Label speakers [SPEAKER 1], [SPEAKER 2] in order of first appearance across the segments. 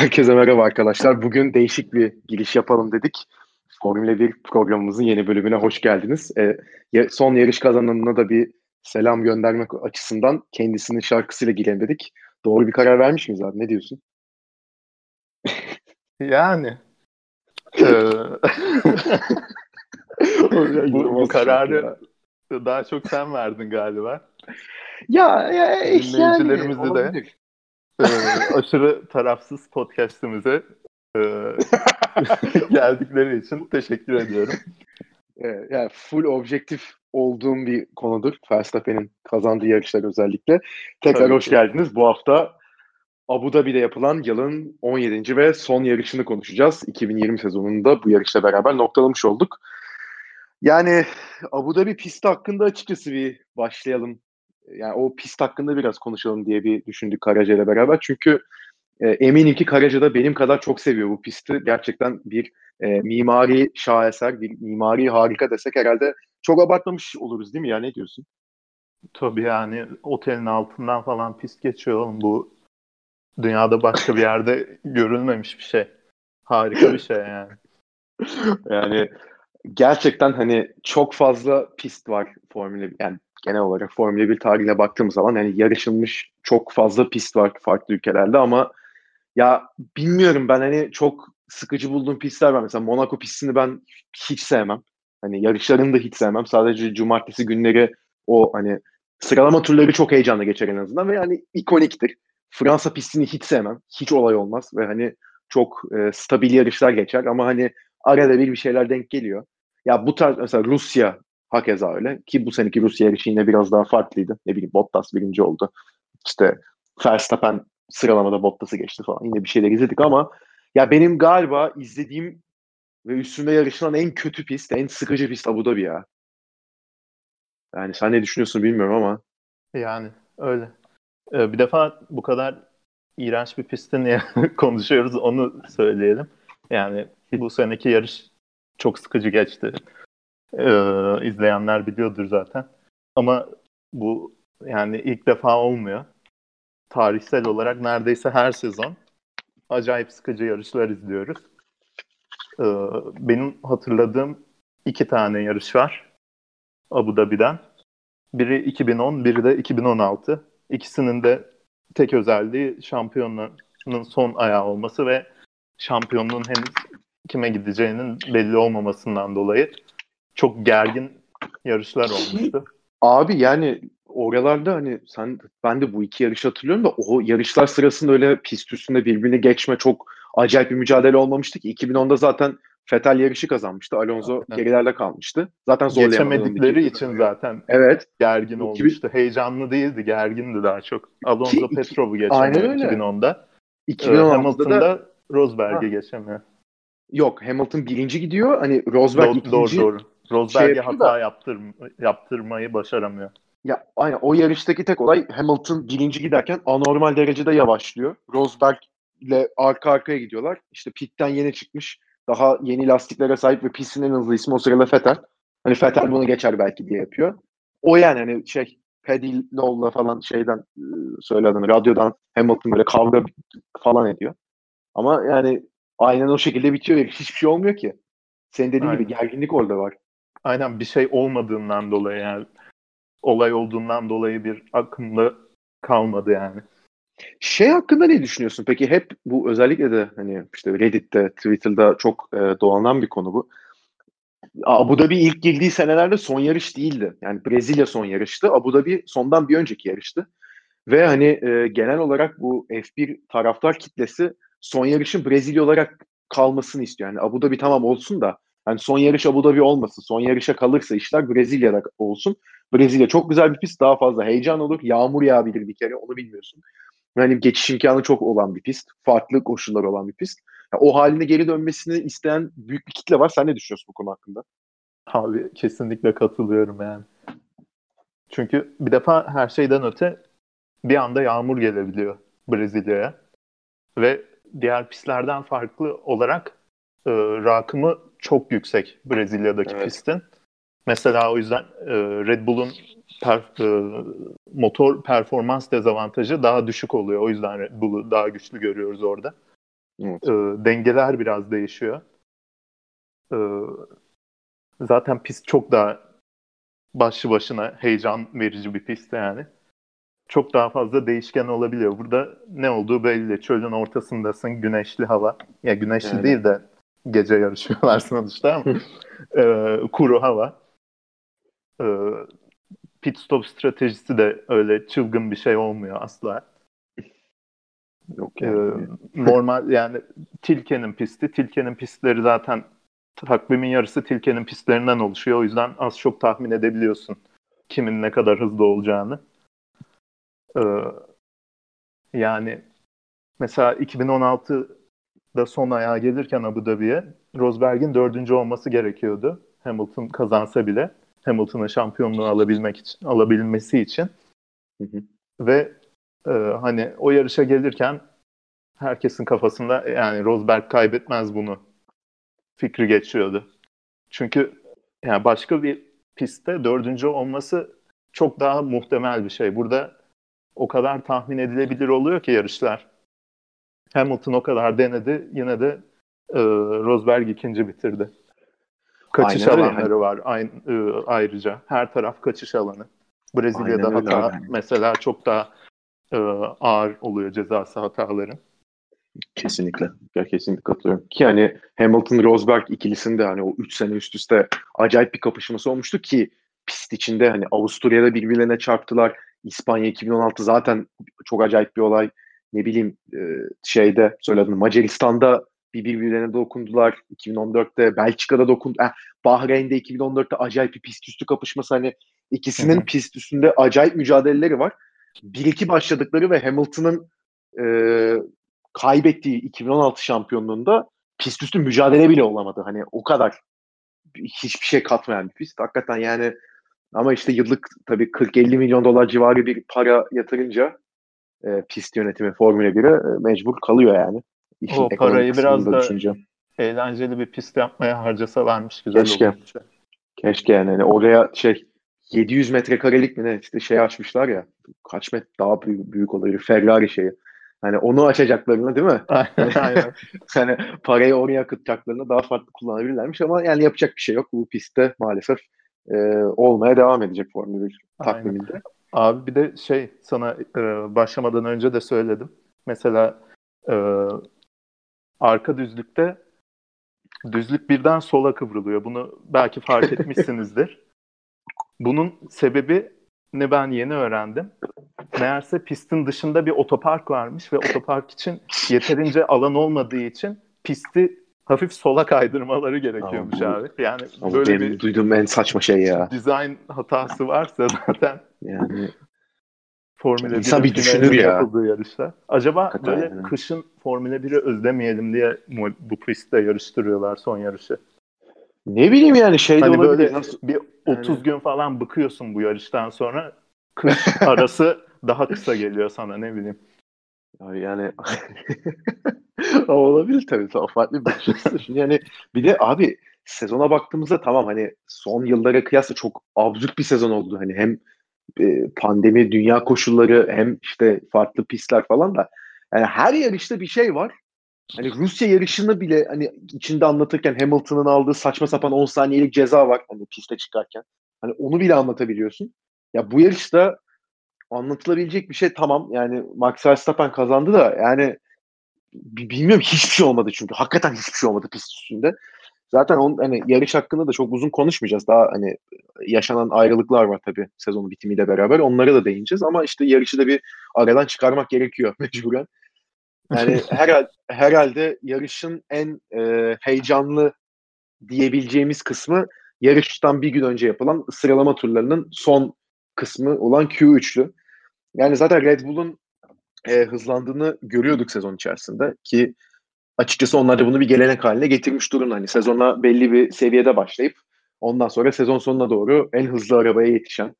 [SPEAKER 1] Herkese merhaba arkadaşlar. Bugün değişik bir giriş yapalım dedik. Formula 1 programımızın yeni bölümüne hoş geldiniz. Ee, son yarış kazananına da bir selam göndermek açısından kendisinin şarkısıyla girelim dedik. Doğru bir karar vermiş miyiz abi? Ne diyorsun?
[SPEAKER 2] Yani. Ee, bu, bu kararı daha çok sen verdin galiba.
[SPEAKER 1] Ya, ya
[SPEAKER 2] Dinleyicilerimizi yani, de e, aşırı tarafsız podcastimize e, geldikleri için teşekkür ediyorum.
[SPEAKER 1] Yani full objektif olduğum bir konudur. Verstappen'in kazandığı yarışlar özellikle. Tekrar Tabii hoş ki. geldiniz. Bu hafta Abu Dhabi'de yapılan yılın 17. ve son yarışını konuşacağız. 2020 sezonunda bu yarışla beraber noktalamış olduk. Yani Abu Dhabi pisti hakkında açıkçası bir başlayalım. Yani o pist hakkında biraz konuşalım diye bir düşündük Karaca ile beraber. Çünkü e, eminim ki Karaca da benim kadar çok seviyor bu pisti. Gerçekten bir e, mimari şaheser, bir mimari harika desek herhalde çok abartmamış oluruz değil mi ya? Ne diyorsun?
[SPEAKER 2] Tabii yani otelin altından falan pist geçiyor oğlum. Bu dünyada başka bir yerde görülmemiş bir şey. Harika bir şey yani.
[SPEAKER 1] yani gerçekten hani çok fazla pist var Formula 1. Yani genel olarak Formula 1 tarihine baktığımız zaman yani yarışılmış çok fazla pist var farklı ülkelerde ama ya bilmiyorum ben hani çok sıkıcı bulduğum pistler var. Mesela Monaco pistini ben hiç sevmem. Hani yarışlarını da hiç sevmem. Sadece cumartesi günleri o hani sıralama turları çok heyecanlı geçer en azından ve yani ikoniktir. Fransa pistini hiç sevmem. Hiç olay olmaz ve hani çok e, stabil yarışlar geçer ama hani arada bir bir şeyler denk geliyor. Ya bu tarz mesela Rusya hakeza öyle ki bu seneki Rusya yarışı yine biraz daha farklıydı. Ne bileyim Bottas birinci oldu. İşte Verstappen sıralamada Bottas'ı geçti falan. Yine bir şeyler izledik ama ya benim galiba izlediğim ve üstünde yarışılan en kötü pist, en sıkıcı pist Abu Dhabi ya. Yani sen ne düşünüyorsun bilmiyorum ama.
[SPEAKER 2] Yani öyle. Ee, bir defa bu kadar iğrenç bir pistte niye konuşuyoruz onu söyleyelim. Yani bu seneki yarış çok sıkıcı geçti. Ee, izleyenler biliyordur zaten. Ama bu yani ilk defa olmuyor. Tarihsel olarak neredeyse her sezon acayip sıkıcı yarışlar izliyoruz. Ee, benim hatırladığım iki tane yarış var Abu Dhabi'den. Biri 2010, biri de 2016. İkisinin de tek özelliği şampiyonluğun son ayağı olması ve şampiyonluğun henüz kime gideceğinin belli olmamasından dolayı çok gergin yarışlar olmuştu.
[SPEAKER 1] Abi yani oralarda hani sen ben de bu iki yarış hatırlıyorum da o yarışlar sırasında öyle pist üstünde birbirini geçme çok acayip bir mücadele olmamıştı ki 2010'da zaten Fetel yarışı kazanmıştı. Alonso Aynen. gerilerde kalmıştı. Zaten
[SPEAKER 2] Geçemedikleri için zaten evet. gergin 2000... olmuştu. Heyecanlı değildi, gergindi daha çok. Alonso ki, Petrov'u geçemiyor 2010'da. 2010'da ee, Hamilton'da da... Rosberg'i geçemiyor.
[SPEAKER 1] Yok Hamilton birinci gidiyor. Hani Rosberg doğru, ikinci. Doğru doğru.
[SPEAKER 2] Rosberg'e şey hata da, yaptır, yaptırmayı başaramıyor.
[SPEAKER 1] Ya aynen o yarıştaki tek olay Hamilton birinci giderken anormal derecede yavaşlıyor. Rosberg ile arka arkaya gidiyorlar. İşte pitten yeni çıkmış. Daha yeni lastiklere sahip ve pistin en hızlı ismi o sırada Vettel. Hani Vettel bunu geçer belki diye yapıyor. O yani hani şey Paddy Low'la falan şeyden e, söyleden radyodan Hamilton böyle kavga falan ediyor. Ama yani aynen o şekilde bitiyor. Hiçbir şey olmuyor ki. Senin dediğin aynen. gibi gerginlik orada var.
[SPEAKER 2] Aynen bir şey olmadığından dolayı yani olay olduğundan dolayı bir akımda kalmadı yani.
[SPEAKER 1] Şey hakkında ne düşünüyorsun? Peki hep bu özellikle de hani işte Reddit'te, Twitter'da çok e, dolanan bir konu bu. Abu Dhabi ilk girdiği senelerde son yarış değildi. Yani Brezilya son yarıştı. Abu Dhabi sondan bir önceki yarıştı. Ve hani e, genel olarak bu F1 taraftar kitlesi son yarışın Brezilya olarak kalmasını istiyor. Yani Abu Dhabi tamam olsun da yani son yarış Abu Dhabi olmasın. Son yarışa kalırsa işler Brezilya'da olsun. Brezilya çok güzel bir pist. Daha fazla heyecan olur. Yağmur yağabilir bir kere. Onu bilmiyorsun. Yani geçiş imkanı çok olan bir pist. Farklı koşullar olan bir pist. Yani o haline geri dönmesini isteyen büyük bir kitle var. Sen ne düşünüyorsun bu konu hakkında?
[SPEAKER 2] Abi kesinlikle katılıyorum yani. Çünkü bir defa her şeyden öte bir anda yağmur gelebiliyor Brezilya'ya. Ve diğer pistlerden farklı olarak e, rakımı çok yüksek Brezilya'daki evet. pistin. Mesela o yüzden e, Red Bull'un per, e, motor performans dezavantajı daha düşük oluyor. O yüzden Red Bull'u daha güçlü görüyoruz orada. Evet. E, dengeler biraz değişiyor. E, zaten pist çok daha başlı başına heyecan verici bir pist yani. Çok daha fazla değişken olabiliyor. Burada ne olduğu belli. Çölün ortasındasın, güneşli hava. Ya güneşli yani. değil de gece yarışıyorlar sonuçta ama e, kuru hava. E, pit stop stratejisi de öyle çılgın bir şey olmuyor asla. Yok yani. Ee, normal yani Tilke'nin pisti. Tilke'nin pistleri zaten takvimin yarısı Tilke'nin pistlerinden oluşuyor. O yüzden az çok tahmin edebiliyorsun kimin ne kadar hızlı olacağını. Ee, yani mesela 2016'da son ayağa gelirken Abu Dhabi'ye Rosberg'in dördüncü olması gerekiyordu. Hamilton kazansa bile Hamilton'ın şampiyonluğu alabilmek için, alabilmesi için. Hı hı. Ve e, hani o yarışa gelirken herkesin kafasında yani Rosberg kaybetmez bunu fikri geçiyordu. Çünkü yani başka bir pistte dördüncü olması çok daha muhtemel bir şey. Burada o kadar tahmin edilebilir oluyor ki yarışlar. Hamilton o kadar denedi yine de e, Rosberg ikinci bitirdi. Kaçış Aynen alanları öyle. var aynı, e, ayrıca. Her taraf kaçış alanı. Brezilya'da Aynen hata öyle. mesela çok daha e, ağır oluyor cezası hataların.
[SPEAKER 1] Kesinlikle. Ya kesinlikle katılıyorum. Ki hani Hamilton Rosberg ikilisinde hani o 3 sene üst üste acayip bir kapışması olmuştu ki pist içinde hani Avusturya'da birbirlerine çarptılar. İspanya 2016 zaten çok acayip bir olay. Ne bileyim e, şeyde söyledim Macaristan'da bir birbirlerine dokundular. 2014'te Belçika'da dokundu. Eh, Bahreyn'de 2014'te acayip bir pist üstü kapışması. Hani ikisinin Hı-hı. pist üstünde acayip mücadeleleri var. 1-2 başladıkları ve Hamilton'ın e, kaybettiği 2016 şampiyonluğunda pist üstü mücadele bile olamadı. Hani o kadar hiçbir şey katmayan bir pist. Hakikaten yani ama işte yıllık tabii 40-50 milyon dolar civarı bir para yatırınca e, pist yönetimi Formula 1'e e, mecbur kalıyor yani.
[SPEAKER 2] İşin o parayı biraz da düşünce. eğlenceli bir pist yapmaya harcasalarmış güzel
[SPEAKER 1] Keşke. olur. Keşke yani. yani oraya şey 700 metrekarelik mi ne işte şey açmışlar ya kaç metre daha büyük, büyük oluyor Ferrari şeyi. Hani onu açacaklarını değil mi? Aynen. hani parayı oraya akıtacaklarını daha farklı kullanabilirlermiş ama yani yapacak bir şey yok. Bu pistte maalesef e, olmaya devam edecek Formula 1 takviminde.
[SPEAKER 2] Abi bir de şey sana e, başlamadan önce de söyledim. Mesela e, arka düzlükte düzlük birden sola kıvrılıyor. Bunu belki fark etmişsinizdir. Bunun sebebi ne ben yeni öğrendim. Meğerse pistin dışında bir otopark varmış ve otopark için yeterince alan olmadığı için pisti hafif sola kaydırmaları gerekiyormuş
[SPEAKER 1] ama,
[SPEAKER 2] abi. Yani
[SPEAKER 1] böyle benim bir duyduğum en saçma şey ya.
[SPEAKER 2] Dizayn hatası varsa zaten
[SPEAKER 1] yani
[SPEAKER 2] Formula
[SPEAKER 1] İnsan bir düşünür ya.
[SPEAKER 2] Yapıldığı yarışta. Acaba Hakikaten böyle yani. kışın Formula 1'i özlemeyelim diye bu pistte yarıştırıyorlar son yarışı.
[SPEAKER 1] Ne bileyim yani şey hani olabilir. Böyle
[SPEAKER 2] Nasıl? bir 30 yani... gün falan bıkıyorsun bu yarıştan sonra. Kış arası daha kısa geliyor sana ne bileyim.
[SPEAKER 1] Yani olabilir tabii. O farklı bir bakış yani bir de abi sezona baktığımızda tamam hani son yıllara kıyasla çok absürt bir sezon oldu. Hani hem e, pandemi, dünya koşulları hem işte farklı pistler falan da yani her yarışta bir şey var. Hani Rusya yarışını bile hani içinde anlatırken Hamilton'ın aldığı saçma sapan 10 saniyelik ceza var hani piste çıkarken. Hani onu bile anlatabiliyorsun. Ya bu yarışta anlatılabilecek bir şey tamam. Yani Max Verstappen kazandı da yani bilmiyorum hiçbir şey olmadı çünkü. Hakikaten hiçbir şey olmadı pist üstünde. Zaten on, hani yarış hakkında da çok uzun konuşmayacağız. Daha hani yaşanan ayrılıklar var tabii sezonun bitimiyle beraber. Onlara da değineceğiz ama işte yarışı da bir aradan çıkarmak gerekiyor mecburen. Yani herhalde, herhalde yarışın en e, heyecanlı diyebileceğimiz kısmı yarıştan bir gün önce yapılan sıralama turlarının son kısmı olan Q3'lü. Yani zaten Red Bull'un e, hızlandığını görüyorduk sezon içerisinde ki açıkçası onlar da bunu bir gelenek haline getirmiş durumda. Hani sezona belli bir seviyede başlayıp ondan sonra sezon sonuna doğru en hızlı arabaya yetişen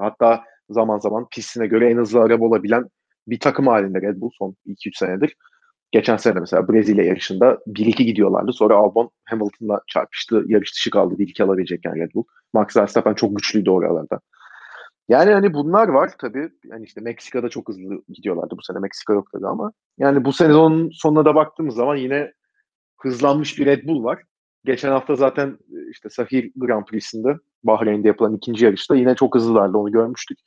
[SPEAKER 1] hatta zaman zaman pistine göre en hızlı araba olabilen bir takım halinde Red Bull son 2-3 senedir. Geçen sene mesela Brezilya yarışında 1-2 gidiyorlardı. Sonra Albon Hamilton'la çarpıştı. Yarış dışı kaldı 1-2 alabilecekken Red Bull. Max Verstappen çok güçlüydü oralarda. Yani hani bunlar var tabii. Yani işte Meksika'da çok hızlı gidiyorlardı bu sene. Meksika yok tabii ama. Yani bu sezonun sonuna da baktığımız zaman yine hızlanmış bir Red Bull var. Geçen hafta zaten işte Sahir Grand Prix'sinde Bahreyn'de yapılan ikinci yarışta yine çok hızlılardı onu görmüştük.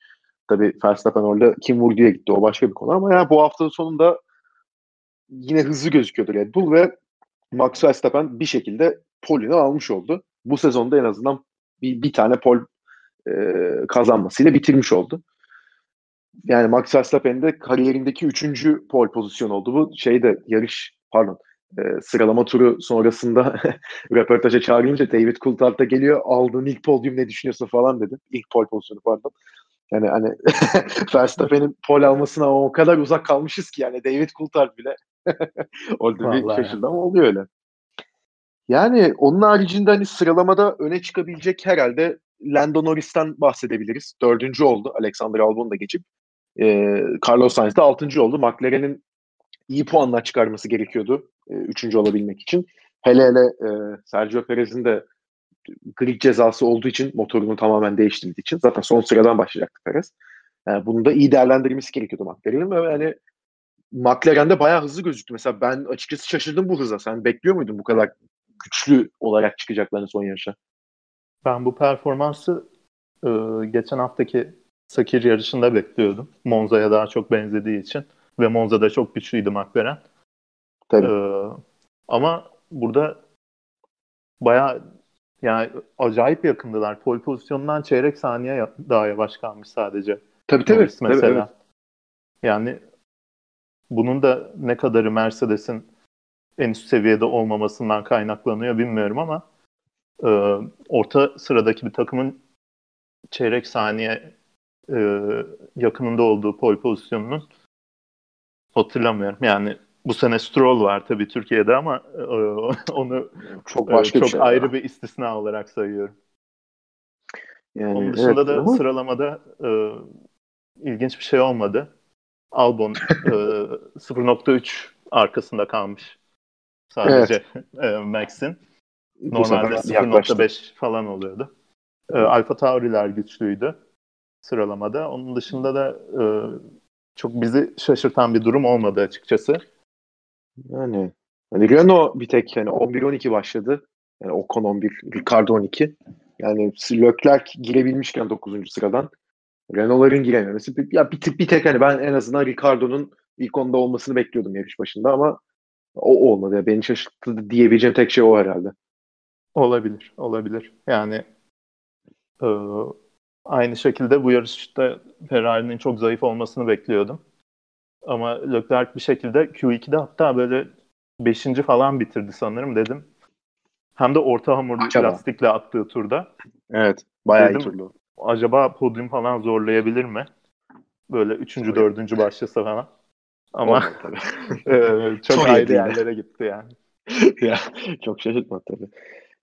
[SPEAKER 1] Tabii Verstappen orada kim vurduya gitti o başka bir konu ama yani bu haftanın sonunda yine hızlı gözüküyordu Red Bull ve Max Verstappen bir şekilde polünü almış oldu. Bu sezonda en azından bir, bir tane pol e, kazanmasıyla bitirmiş oldu. Yani Max Verstappen'in de kariyerindeki üçüncü pol pozisyon oldu bu. Şeyde yarış pardon e, sıralama turu sonrasında röportaja çağırınca David Coulthard da geliyor aldığın ilk podyum ne düşünüyorsun falan dedi. İlk pol pozisyonu pardon. Yani hani Verstappen'in pol almasına o kadar uzak kalmışız ki yani David Coulthard bile orada bir şaşırdı ama oluyor öyle. Yani onun haricinde hani sıralamada öne çıkabilecek herhalde Lando Norris'ten bahsedebiliriz. Dördüncü oldu. Alexander Albon da geçip. E, Carlos Sainz de altıncı oldu. McLaren'in iyi puanlar çıkarması gerekiyordu. E, üçüncü olabilmek için. Hele hele e, Sergio Perez'in de grid cezası olduğu için motorunu tamamen değiştirdiği için zaten son sıradan başlayacaktı Perez. Yani bunu da iyi değerlendirmesi gerekiyordu McLaren'in ve yani McLaren'de bayağı hızlı gözüktü. Mesela ben açıkçası şaşırdım bu hıza. Sen bekliyor muydun bu kadar güçlü olarak çıkacaklarını son yarışa?
[SPEAKER 2] Ben bu performansı e, geçen haftaki Sakir yarışında bekliyordum. Monza'ya daha çok benzediği için. Ve Monza'da çok güçlüydü McLaren.
[SPEAKER 1] Tabii.
[SPEAKER 2] Ee, ama burada bayağı yani acayip yakındılar. Pol pozisyonundan çeyrek saniye daha yavaş kalmış sadece.
[SPEAKER 1] Tabii tabii.
[SPEAKER 2] Norris mesela.
[SPEAKER 1] tabii, evet.
[SPEAKER 2] Yani bunun da ne kadarı Mercedes'in en üst seviyede olmamasından kaynaklanıyor bilmiyorum ama e, orta sıradaki bir takımın çeyrek saniye e, yakınında olduğu pol pozisyonunun hatırlamıyorum. Yani bu sene Stroll var tabii Türkiye'de ama e, onu çok başka e, çok bir şey ayrı ya. bir istisna olarak sayıyorum. Yani, Onun dışında evet, da ama... sıralamada e, ilginç bir şey olmadı. Albon e, 0.3 arkasında kalmış sadece evet. e, Max'in. Normalde 0.5 falan oluyordu. E, Alfa Tauri'ler güçlüydü sıralamada. Onun dışında da e, çok bizi şaşırtan bir durum olmadı açıkçası.
[SPEAKER 1] Yani hani Renault bir tek yani 11-12 başladı. Yani Ocon 11, Ricardo 12. Yani Leclerc girebilmişken 9. sıradan Renault'ların girememesi ya bir, bir tek hani ben en azından Ricardo'nun ilk onda olmasını bekliyordum yarış başında ama o olmadı. Yani beni şaşırttı diyebileceğim tek şey o herhalde.
[SPEAKER 2] Olabilir, olabilir. Yani e, aynı şekilde bu yarışta Ferrari'nin çok zayıf olmasını bekliyordum. Ama Leclerc bir şekilde Q2'de hatta böyle 5. falan bitirdi sanırım dedim. Hem de orta hamurlu acaba. lastikle attığı turda.
[SPEAKER 1] Evet. Bayağı dedim, iyi turlu.
[SPEAKER 2] Acaba podyum falan zorlayabilir mi? Böyle 3. 4. başlasa falan. Ama e, çok, çok ayrı yerlere gitti yani.
[SPEAKER 1] ya çok şaşırtmadı tabii.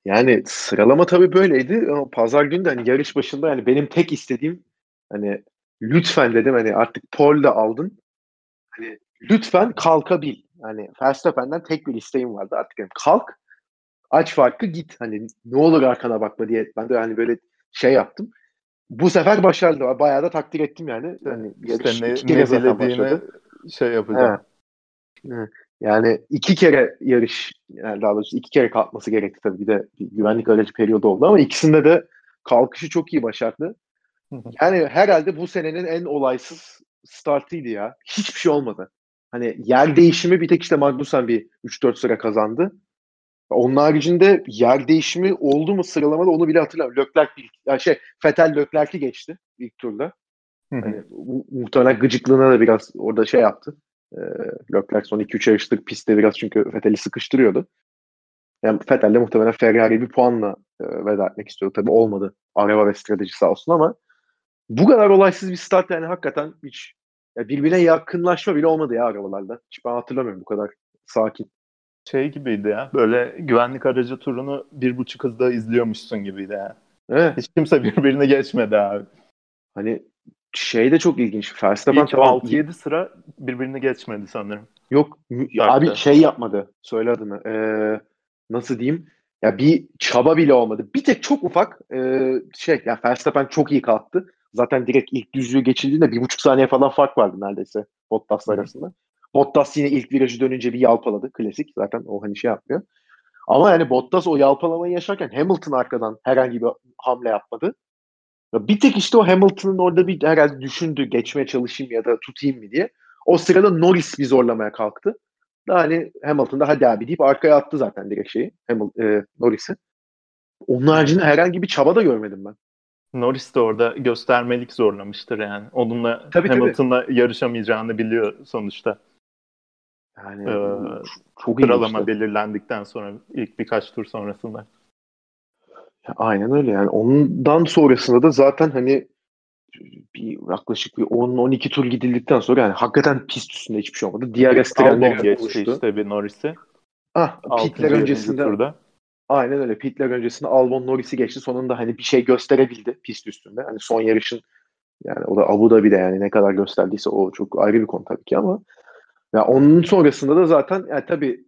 [SPEAKER 1] Yani sıralama tabii böyleydi. Ama pazar günü de hani yarış başında yani benim tek istediğim hani lütfen dedim hani artık pole de aldın. Hani lütfen kalkabil. Hani Verstappen'den tek bir isteğim vardı artık. Yani kalk aç farkı git. Hani ne olur arkana bakma diye ben de hani böyle şey yaptım. Bu sefer başardı. Bayağı da takdir ettim yani. yani
[SPEAKER 2] işte ne, başladı. şey yapacağım.
[SPEAKER 1] Evet. Yani iki kere yarış, yani daha doğrusu iki kere kalkması gerekti tabii. Bir de bir güvenlik aracı periyodu oldu ama ikisinde de kalkışı çok iyi başardı. Yani herhalde bu senenin en olaysız startıydı ya. Hiçbir şey olmadı. Hani yer değişimi bir tek işte Magnussen bir 3-4 sıra kazandı. Onun haricinde yer değişimi oldu mu sıralamada onu bile hatırlamıyorum. Leclerc yani şey Fetel Leclerc'i geçti ilk turda. Hani, muhtemelen gıcıklığına da biraz orada şey yaptı. E, Leclerc son 2-3 yarışlık pistte biraz çünkü Fetel'i sıkıştırıyordu. Yani Fetel de muhtemelen Ferrari bir puanla e, veda etmek istiyordu. Tabii olmadı. Araba ve strateji sağ olsun ama bu kadar olaysız bir start yani hakikaten hiç ya birbirine yakınlaşma bile olmadı ya arabalarda. Hiç ben hatırlamıyorum bu kadar sakin.
[SPEAKER 2] Şey gibiydi ya. Böyle güvenlik aracı turunu bir buçuk hızda izliyormuşsun gibiydi ya.
[SPEAKER 1] Evet.
[SPEAKER 2] Hiç kimse birbirini geçmedi abi.
[SPEAKER 1] Hani şey de çok ilginç. Verstappen
[SPEAKER 2] tamam. 6-7 sıra birbirini geçmedi sanırım.
[SPEAKER 1] Yok Dark'ta. abi şey yapmadı. Söyle adını. Ee, nasıl diyeyim? Ya bir çaba bile olmadı. Bir tek çok ufak e, şey ya Verstappen çok iyi kalktı. zaten direkt ilk düzlüğü geçildiğinde bir buçuk saniye falan fark vardı neredeyse Bottas'la arasında. Bottas yine ilk virajı dönünce bir yalpaladı. Klasik zaten o hani şey yapmıyor. Ama yani Bottas o yalpalamayı yaşarken Hamilton arkadan herhangi bir hamle yapmadı. Bir tek işte o Hamilton'ın orada bir herhalde düşündü geçmeye çalışayım ya da tutayım mı diye. O sırada Norris bir zorlamaya kalktı. Da hani Hamilton da hadi abi deyip arkaya attı zaten direkt şeyi Hamilton, e, Norris'i. Onun haricinde herhangi bir çaba da görmedim ben.
[SPEAKER 2] Norris de orada göstermelik zorlamıştır yani. Onunla
[SPEAKER 1] tabii,
[SPEAKER 2] Hamilton'la tabii. yarışamayacağını biliyor sonuçta.
[SPEAKER 1] Yani ee, çok sıralama
[SPEAKER 2] işte. belirlendikten sonra ilk birkaç tur sonrasında.
[SPEAKER 1] Aynen öyle yani. Ondan sonrasında da zaten hani bir yaklaşık bir 10-12 tur gidildikten sonra yani hakikaten pist üstünde hiçbir şey olmadı. DRS
[SPEAKER 2] trenleri geçti işte bir Norris'i.
[SPEAKER 1] Ah, pitler öncesinde turda. Aynen öyle. Pitler öncesinde Albon Norris'i geçti. Sonunda hani bir şey gösterebildi pist üstünde. Hani son yarışın yani o da Abu Dhabi'de yani ne kadar gösterdiyse o çok ayrı bir konu tabii ki ama ya onun sonrasında da zaten yani tabii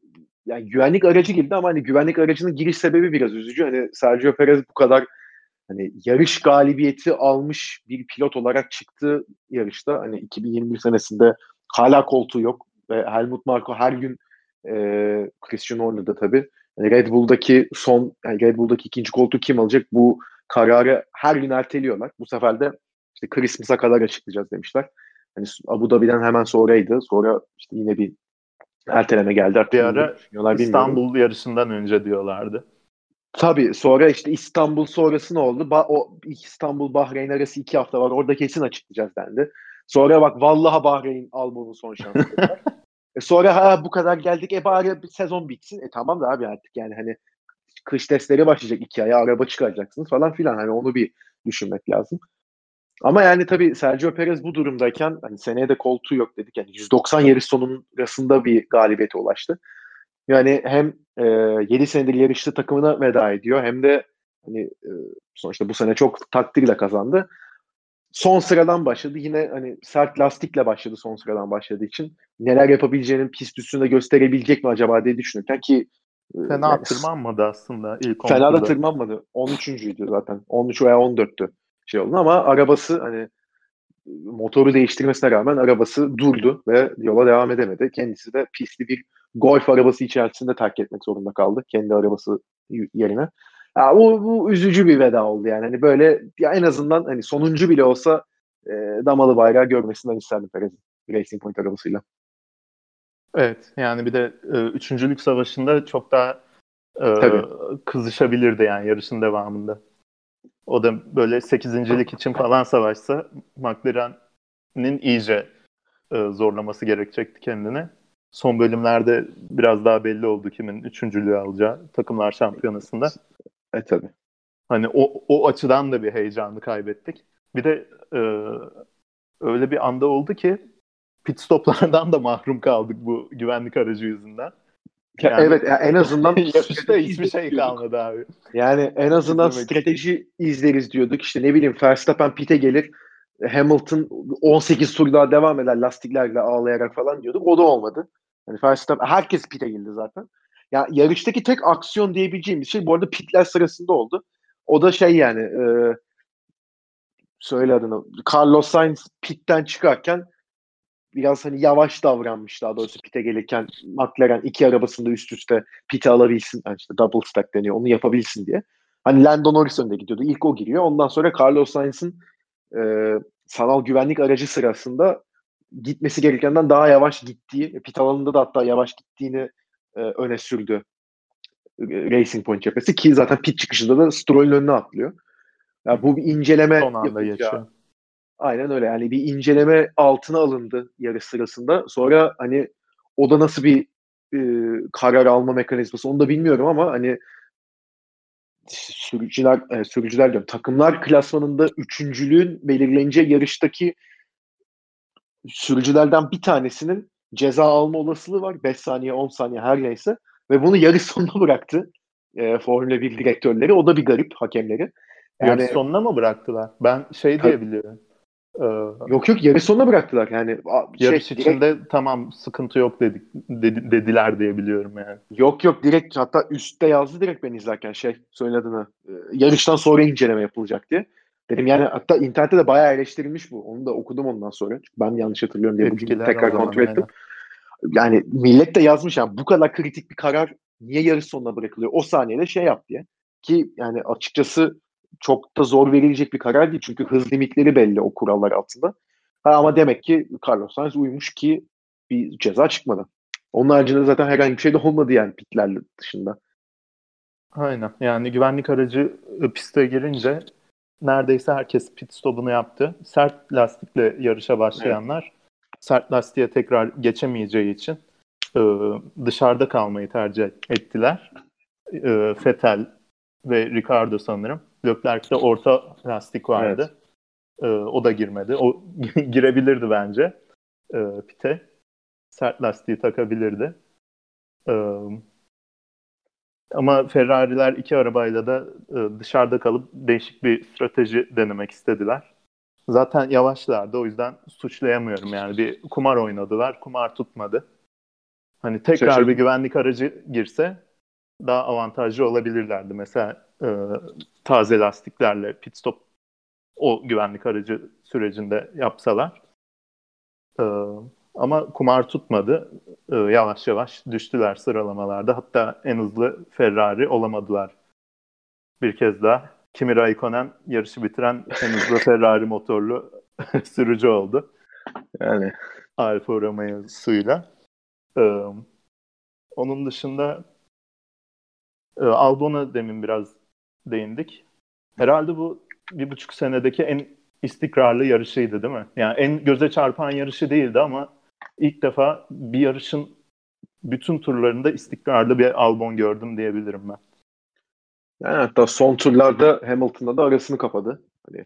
[SPEAKER 1] yani güvenlik aracı girdi ama hani güvenlik aracının giriş sebebi biraz üzücü. Hani Sergio Perez bu kadar hani yarış galibiyeti almış bir pilot olarak çıktı yarışta. Hani 2021 senesinde hala koltuğu yok ve Helmut Marko her gün e, Christian Horner'da tabii. Yani Red Bull'daki son yani Red Bull'daki ikinci koltuğu kim alacak? Bu kararı her gün erteliyorlar. Bu sefer de işte Christmas'a kadar açıklayacağız demişler. Hani Abu Dhabi'den hemen sonraydı. Sonra işte yine bir erteleme geldi.
[SPEAKER 2] Artık bir ara İstanbul bilmiyorum. yarışından önce diyorlardı.
[SPEAKER 1] Tabii sonra işte İstanbul sonrası ne oldu? Ba- o İstanbul Bahreyn arası iki hafta var. Orada kesin açıklayacağız dendi. Sonra bak vallahi Bahreyn Albon'un son şansı. e sonra ha bu kadar geldik e bari bir sezon bitsin. E tamam da abi artık yani hani kış testleri başlayacak iki aya araba çıkaracaksınız falan filan. Hani onu bir düşünmek lazım. Ama yani tabii Sergio Perez bu durumdayken hani seneye de koltuğu yok dedik. Yani 190 yarış sonunda bir galibiyete ulaştı. Yani hem e, 7 senedir yarıştığı takımına veda ediyor hem de hani e, sonuçta bu sene çok takdirle kazandı. Son sıradan başladı. Yine hani sert lastikle başladı son sıradan başladığı için. Neler yapabileceğinin pist üstünde gösterebilecek mi acaba diye düşünürken ki
[SPEAKER 2] e, Fena yani, tırmanmadı aslında ilk
[SPEAKER 1] Fena da tırmanmadı. 13.'üydü zaten. 13 veya 14'tü şey oldu ama arabası hani motoru değiştirmesine rağmen arabası durdu ve yola devam edemedi. Kendisi de pisli bir golf arabası içerisinde terk etmek zorunda kaldı kendi arabası yerine. Ya, bu, bu üzücü bir veda oldu yani. Hani böyle ya en azından hani sonuncu bile olsa e, damalı bayrağı görmesinden isterdim Perez'in Racing Point arabasıyla.
[SPEAKER 2] Evet yani bir de e, üçüncülük savaşında çok daha e, kızışabilirdi yani yarışın devamında. O da böyle sekizincilik için falan savaşsa McLaren'in iyice e, zorlaması gerekecekti kendine. Son bölümlerde biraz daha belli oldu kimin üçüncülüğü alacağı takımlar şampiyonasında.
[SPEAKER 1] E tabi.
[SPEAKER 2] Hani o, o açıdan da bir heyecanı kaybettik. Bir de e, öyle bir anda oldu ki pit stoplardan da mahrum kaldık bu güvenlik aracı yüzünden.
[SPEAKER 1] Yani, evet en azından
[SPEAKER 2] yarışta hiçbir şey kalmadı abi.
[SPEAKER 1] Yani en azından strateji izleriz diyorduk. İşte ne bileyim Verstappen pite gelir. Hamilton 18 tur daha devam eder lastiklerle ağlayarak falan diyorduk. O da olmadı. Yani Verstappen herkes pite girdi zaten. Ya yani yarıştaki tek aksiyon diyebileceğim bir şey bu arada pitler sırasında oldu. O da şey yani e, söyle adını. Carlos Sainz pitten çıkarken biraz hani yavaş davranmış daha doğrusu pite gelirken McLaren iki arabasında üst üste pite alabilsin. Yani işte double stack deniyor. Onu yapabilsin diye. Hani Lando Norris önde gidiyordu. İlk o giriyor. Ondan sonra Carlos Sainz'in e, sanal güvenlik aracı sırasında gitmesi gerekenden daha yavaş gittiği, pit alanında da hatta yavaş gittiğini e, öne sürdü Racing Point cephesi ki zaten pit çıkışında da Stroll'ün önüne atlıyor. Yani bu bir inceleme
[SPEAKER 2] Son anda geçiyor.
[SPEAKER 1] Aynen öyle. Yani bir inceleme altına alındı yarış sırasında. Sonra hani o da nasıl bir e, karar alma mekanizması onu da bilmiyorum ama hani sürücüler e, sürücüler diyorum takımlar klasmanında üçüncülüğün belirleneceği yarıştaki sürücülerden bir tanesinin ceza alma olasılığı var. 5 saniye 10 saniye her neyse ve bunu yarış sonuna bıraktı e, Formula 1 direktörleri. O da bir garip hakemleri.
[SPEAKER 2] Yani, yarış sonuna mı bıraktılar? Ben şey diye biliyorum.
[SPEAKER 1] Ee, yok yok yarış sonuna bıraktılar yani.
[SPEAKER 2] Şey, yarış içinde direkt, tamam sıkıntı yok dedik dedi, dediler diye biliyorum yani.
[SPEAKER 1] Yok yok direkt hatta üstte yazdı direkt ben izlerken şey söylediğini. Yarıştan sonra inceleme yapılacak diye. Dedim yani hatta internette de bayağı eleştirilmiş bu. Onu da okudum ondan sonra. Çünkü ben yanlış hatırlıyorum diye bugün tekrar kontrol ettim.
[SPEAKER 2] aynen.
[SPEAKER 1] Yani millet de yazmış yani bu kadar kritik bir karar niye yarış sonuna bırakılıyor? O saniyede şey yap diye. Ki yani açıkçası çok da zor verilecek bir karar değil. Çünkü hız limitleri belli o kurallar altında. Ha, ama demek ki Carlos Sainz uymuş ki bir ceza çıkmadı. Onun haricinde zaten herhangi bir şey de olmadı yani pitler dışında.
[SPEAKER 2] Aynen. Yani güvenlik aracı e, piste girince neredeyse herkes pit stopunu yaptı. Sert lastikle yarışa başlayanlar sert lastiğe tekrar geçemeyeceği için e, dışarıda kalmayı tercih ettiler. E, Vettel ve Ricardo sanırım. Leclerc'te orta lastik vardı. E, o da girmedi. O girebilirdi bence e, pite. Sert lastiği takabilirdi. E, ama Ferrari'ler iki arabayla da e, dışarıda kalıp değişik bir strateji denemek istediler. Zaten yavaşlardı o yüzden suçlayamıyorum yani bir kumar oynadılar, kumar tutmadı. Hani tekrar
[SPEAKER 1] Şaşırdım.
[SPEAKER 2] bir güvenlik aracı girse daha avantajlı olabilirlerdi. Mesela e, taze lastiklerle pit stop o güvenlik aracı sürecinde yapsalar. E, ama kumar tutmadı. E, yavaş yavaş düştüler sıralamalarda. Hatta en hızlı Ferrari olamadılar. Bir kez daha Kimi Raikkonen yarışı bitiren en hızlı Ferrari motorlu sürücü oldu.
[SPEAKER 1] Yani
[SPEAKER 2] Alfa Romeo'suyla. Ee, onun dışında e, Albon'a demin biraz değindik. Herhalde bu bir buçuk senedeki en istikrarlı yarışıydı değil mi? Yani en göze çarpan yarışı değildi ama ilk defa bir yarışın bütün turlarında istikrarlı bir Albon gördüm diyebilirim ben.
[SPEAKER 1] Yani hatta son turlarda Hamilton'da da arasını kapadı. Hani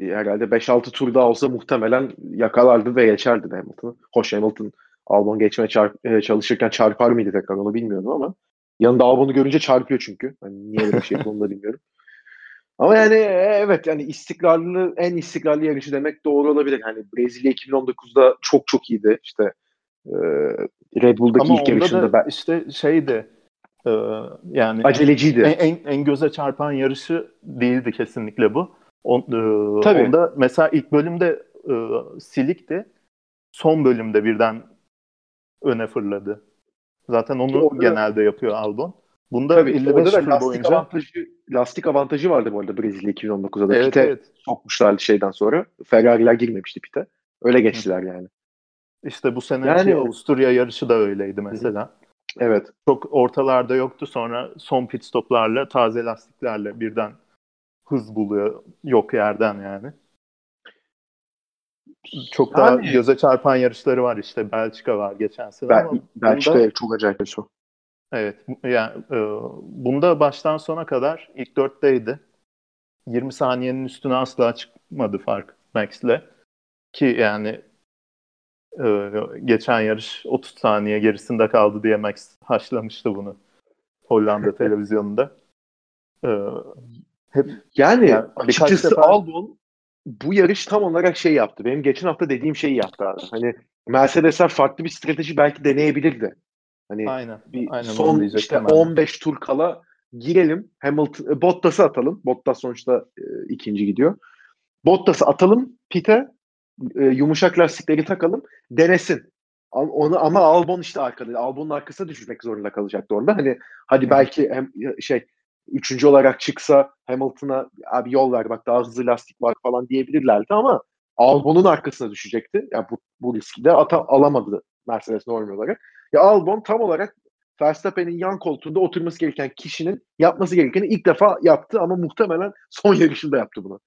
[SPEAKER 1] herhalde 5-6 tur daha olsa muhtemelen yakalardı ve geçerdi Hamilton'ı. Hoş Hamilton Albon geçmeye çarp- e, çalışırken çarpar mıydı tekrar onu bilmiyorum ama yanında Albon'u görünce çarpıyor çünkü. Hani niye böyle bir şey onu da bilmiyorum. Ama yani e, evet yani istikrarlı en istikrarlı yarışı demek doğru olabilir. Hani Brezilya 2019'da çok çok iyiydi. İşte e, Red Bull'daki
[SPEAKER 2] Ama
[SPEAKER 1] ilk yarışında
[SPEAKER 2] da
[SPEAKER 1] ben
[SPEAKER 2] işte şeydi e, yani
[SPEAKER 1] aceleciydi.
[SPEAKER 2] en, en, en göze çarpan yarışı değildi kesinlikle bu. On, e,
[SPEAKER 1] Tabii.
[SPEAKER 2] Onda mesela ilk bölümde e, silikti. Son bölümde birden öne fırladı. Zaten onu
[SPEAKER 1] Orada-
[SPEAKER 2] genelde yapıyor Albon. Bunda
[SPEAKER 1] Tabii
[SPEAKER 2] 55
[SPEAKER 1] orada da lastik
[SPEAKER 2] boyunca
[SPEAKER 1] avantajı lastik avantajı vardı bu arada Brezilya 2019'da da
[SPEAKER 2] evet,
[SPEAKER 1] pite
[SPEAKER 2] evet.
[SPEAKER 1] sokmuşlardı şeyden sonra. Ferrari'ler girmemişti pite. Öyle geçtiler yani.
[SPEAKER 2] İşte bu seneki
[SPEAKER 1] Yani-
[SPEAKER 2] Avusturya yarışı da öyleydi mesela.
[SPEAKER 1] Evet.
[SPEAKER 2] Çok ortalarda yoktu. Sonra son pit stoplarla, taze lastiklerle birden hız buluyor yok yerden yani. Çok daha
[SPEAKER 1] Yani-
[SPEAKER 2] göze çarpan yarışları var işte. Belçika var geçen sene
[SPEAKER 1] Ben,
[SPEAKER 2] ama
[SPEAKER 1] belki
[SPEAKER 2] bunda-
[SPEAKER 1] çok acayip bir şu.
[SPEAKER 2] Evet. Yani e, bunda baştan sona kadar ilk dörtteydi. 20 saniyenin üstüne asla çıkmadı fark Max'le. Ki yani e, geçen yarış 30 saniye gerisinde kaldı diye Max haşlamıştı bunu Hollanda televizyonunda. E, hep
[SPEAKER 1] Yani
[SPEAKER 2] Yani birkaç
[SPEAKER 1] açıkçası
[SPEAKER 2] defa-
[SPEAKER 1] Albon bu yarış tam olarak şey yaptı. Benim geçen hafta dediğim şeyi yaptı abi. Hani Mercedesler farklı bir strateji belki deneyebilirdi. Hani
[SPEAKER 2] aynen.
[SPEAKER 1] bir
[SPEAKER 2] aynen
[SPEAKER 1] son işte
[SPEAKER 2] ben de.
[SPEAKER 1] 15 tur kala girelim. Hamilton e, Bottas'ı atalım. Bottas sonuçta e, ikinci gidiyor. Bottas'ı atalım pite. e, yumuşak lastikleri takalım. Denesin. Onu ama Albon işte arkada. Albon'un arkasına düşmek zorunda kalacaktı orada. Hani hadi belki hem şey üçüncü olarak çıksa Hamilton'a abi yol ver bak daha hızlı lastik var falan diyebilirlerdi ama Albon'un arkasına düşecekti. Yani bu, bu riski de ata, alamadı Mercedes normal olarak. Ya Albon tam olarak Verstappen'in yan koltuğunda oturması gereken kişinin yapması gerekeni ilk defa yaptı ama muhtemelen son yarışında yaptı bunu.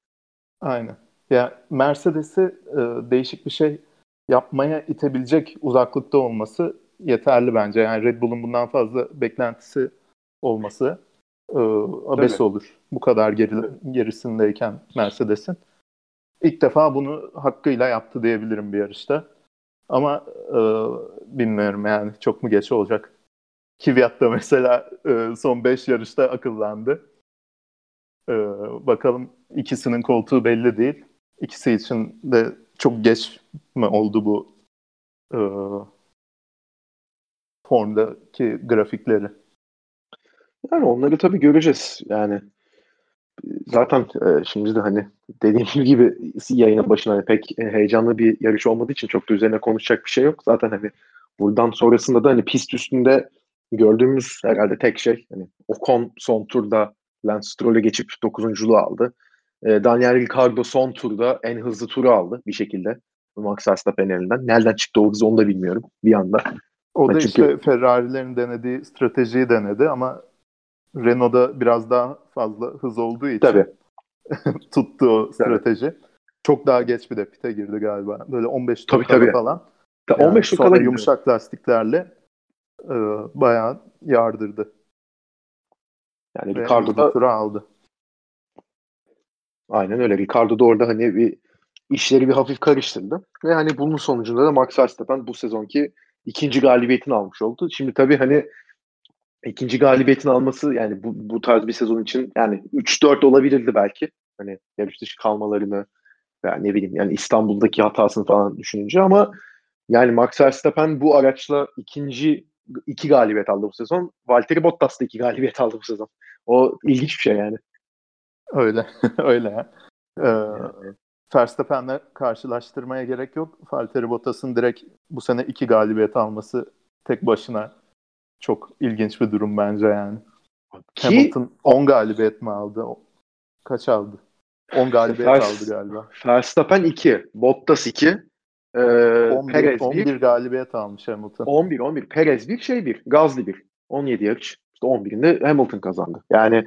[SPEAKER 2] Aynen. Ya Mercedes'i e, değişik bir şey yapmaya itebilecek uzaklıkta olması yeterli bence. Yani Red Bull'un bundan fazla beklentisi olması e, abes
[SPEAKER 1] Tabii.
[SPEAKER 2] olur. Bu kadar geri, gerisindeyken Mercedes'in. İlk defa bunu hakkıyla yaptı diyebilirim bir yarışta. Ama e, bilmiyorum yani çok mu geç olacak. Kvyat da mesela e, son 5 yarışta akıllandı. Ee, bakalım ikisinin koltuğu belli değil. İkisi için de çok geç mi oldu bu e, formdaki grafikleri?
[SPEAKER 1] Yani onları tabii göreceğiz. Yani zaten e, şimdi de hani dediğim gibi yayının başına hani pek e, heyecanlı bir yarış olmadığı için çok da üzerine konuşacak bir şey yok. Zaten hani buradan sonrasında da hani pist üstünde gördüğümüz herhalde tek şey hani Ocon son turda Lance Stroll'e geçip 9.luğu aldı. E, Daniel Ricciardo son turda en hızlı turu aldı bir şekilde. Max Verstappen elinden. Nereden çıktı o hız onu da bilmiyorum bir anda.
[SPEAKER 2] O da çünkü... işte Ferrari'lerin denediği stratejiyi denedi ama Renault'da biraz daha fazla hız olduğu için Tabii. tuttu o strateji. Tabii. Çok daha geç bir de pite girdi galiba. Böyle 15
[SPEAKER 1] tabii, tabii.
[SPEAKER 2] falan.
[SPEAKER 1] Yani 15 sonra
[SPEAKER 2] yumuşak lastiklerle e, bayağı yardırdı.
[SPEAKER 1] Yani Ricardo da tura
[SPEAKER 2] aldı.
[SPEAKER 1] Aynen öyle. Ricardo da orada hani bir işleri bir hafif karıştırdı. Ve hani bunun sonucunda da Max Verstappen bu sezonki ikinci galibiyetini almış oldu. Şimdi tabii hani ikinci galibiyetin alması yani bu, bu tarz bir sezon için yani 3-4 olabilirdi belki. Hani yarış dışı kalmalarını yani ne bileyim yani İstanbul'daki hatasını falan düşününce ama yani Max Verstappen bu araçla ikinci iki galibiyet aldı bu sezon. Valtteri Bottas da iki galibiyet aldı bu sezon. O ilginç bir şey yani.
[SPEAKER 2] Öyle. Öyle. Ee, yani. Verstappen'le karşılaştırmaya gerek yok. Valtteri Bottas'ın direkt bu sene iki galibiyet alması tek başına çok ilginç bir durum bence yani. Ki, Hamilton 10 galibiyet mi aldı? Kaç aldı? 10 galibiyet Vers, aldı galiba.
[SPEAKER 1] Verstappen 2, Bottas 2,
[SPEAKER 2] ee, 11, Perez 11 1, galibiyet almış Hamilton.
[SPEAKER 1] 11 11 Perez 1 şey 1 Gazli 1 17 yarış. İşte 11'inde Hamilton kazandı. Yani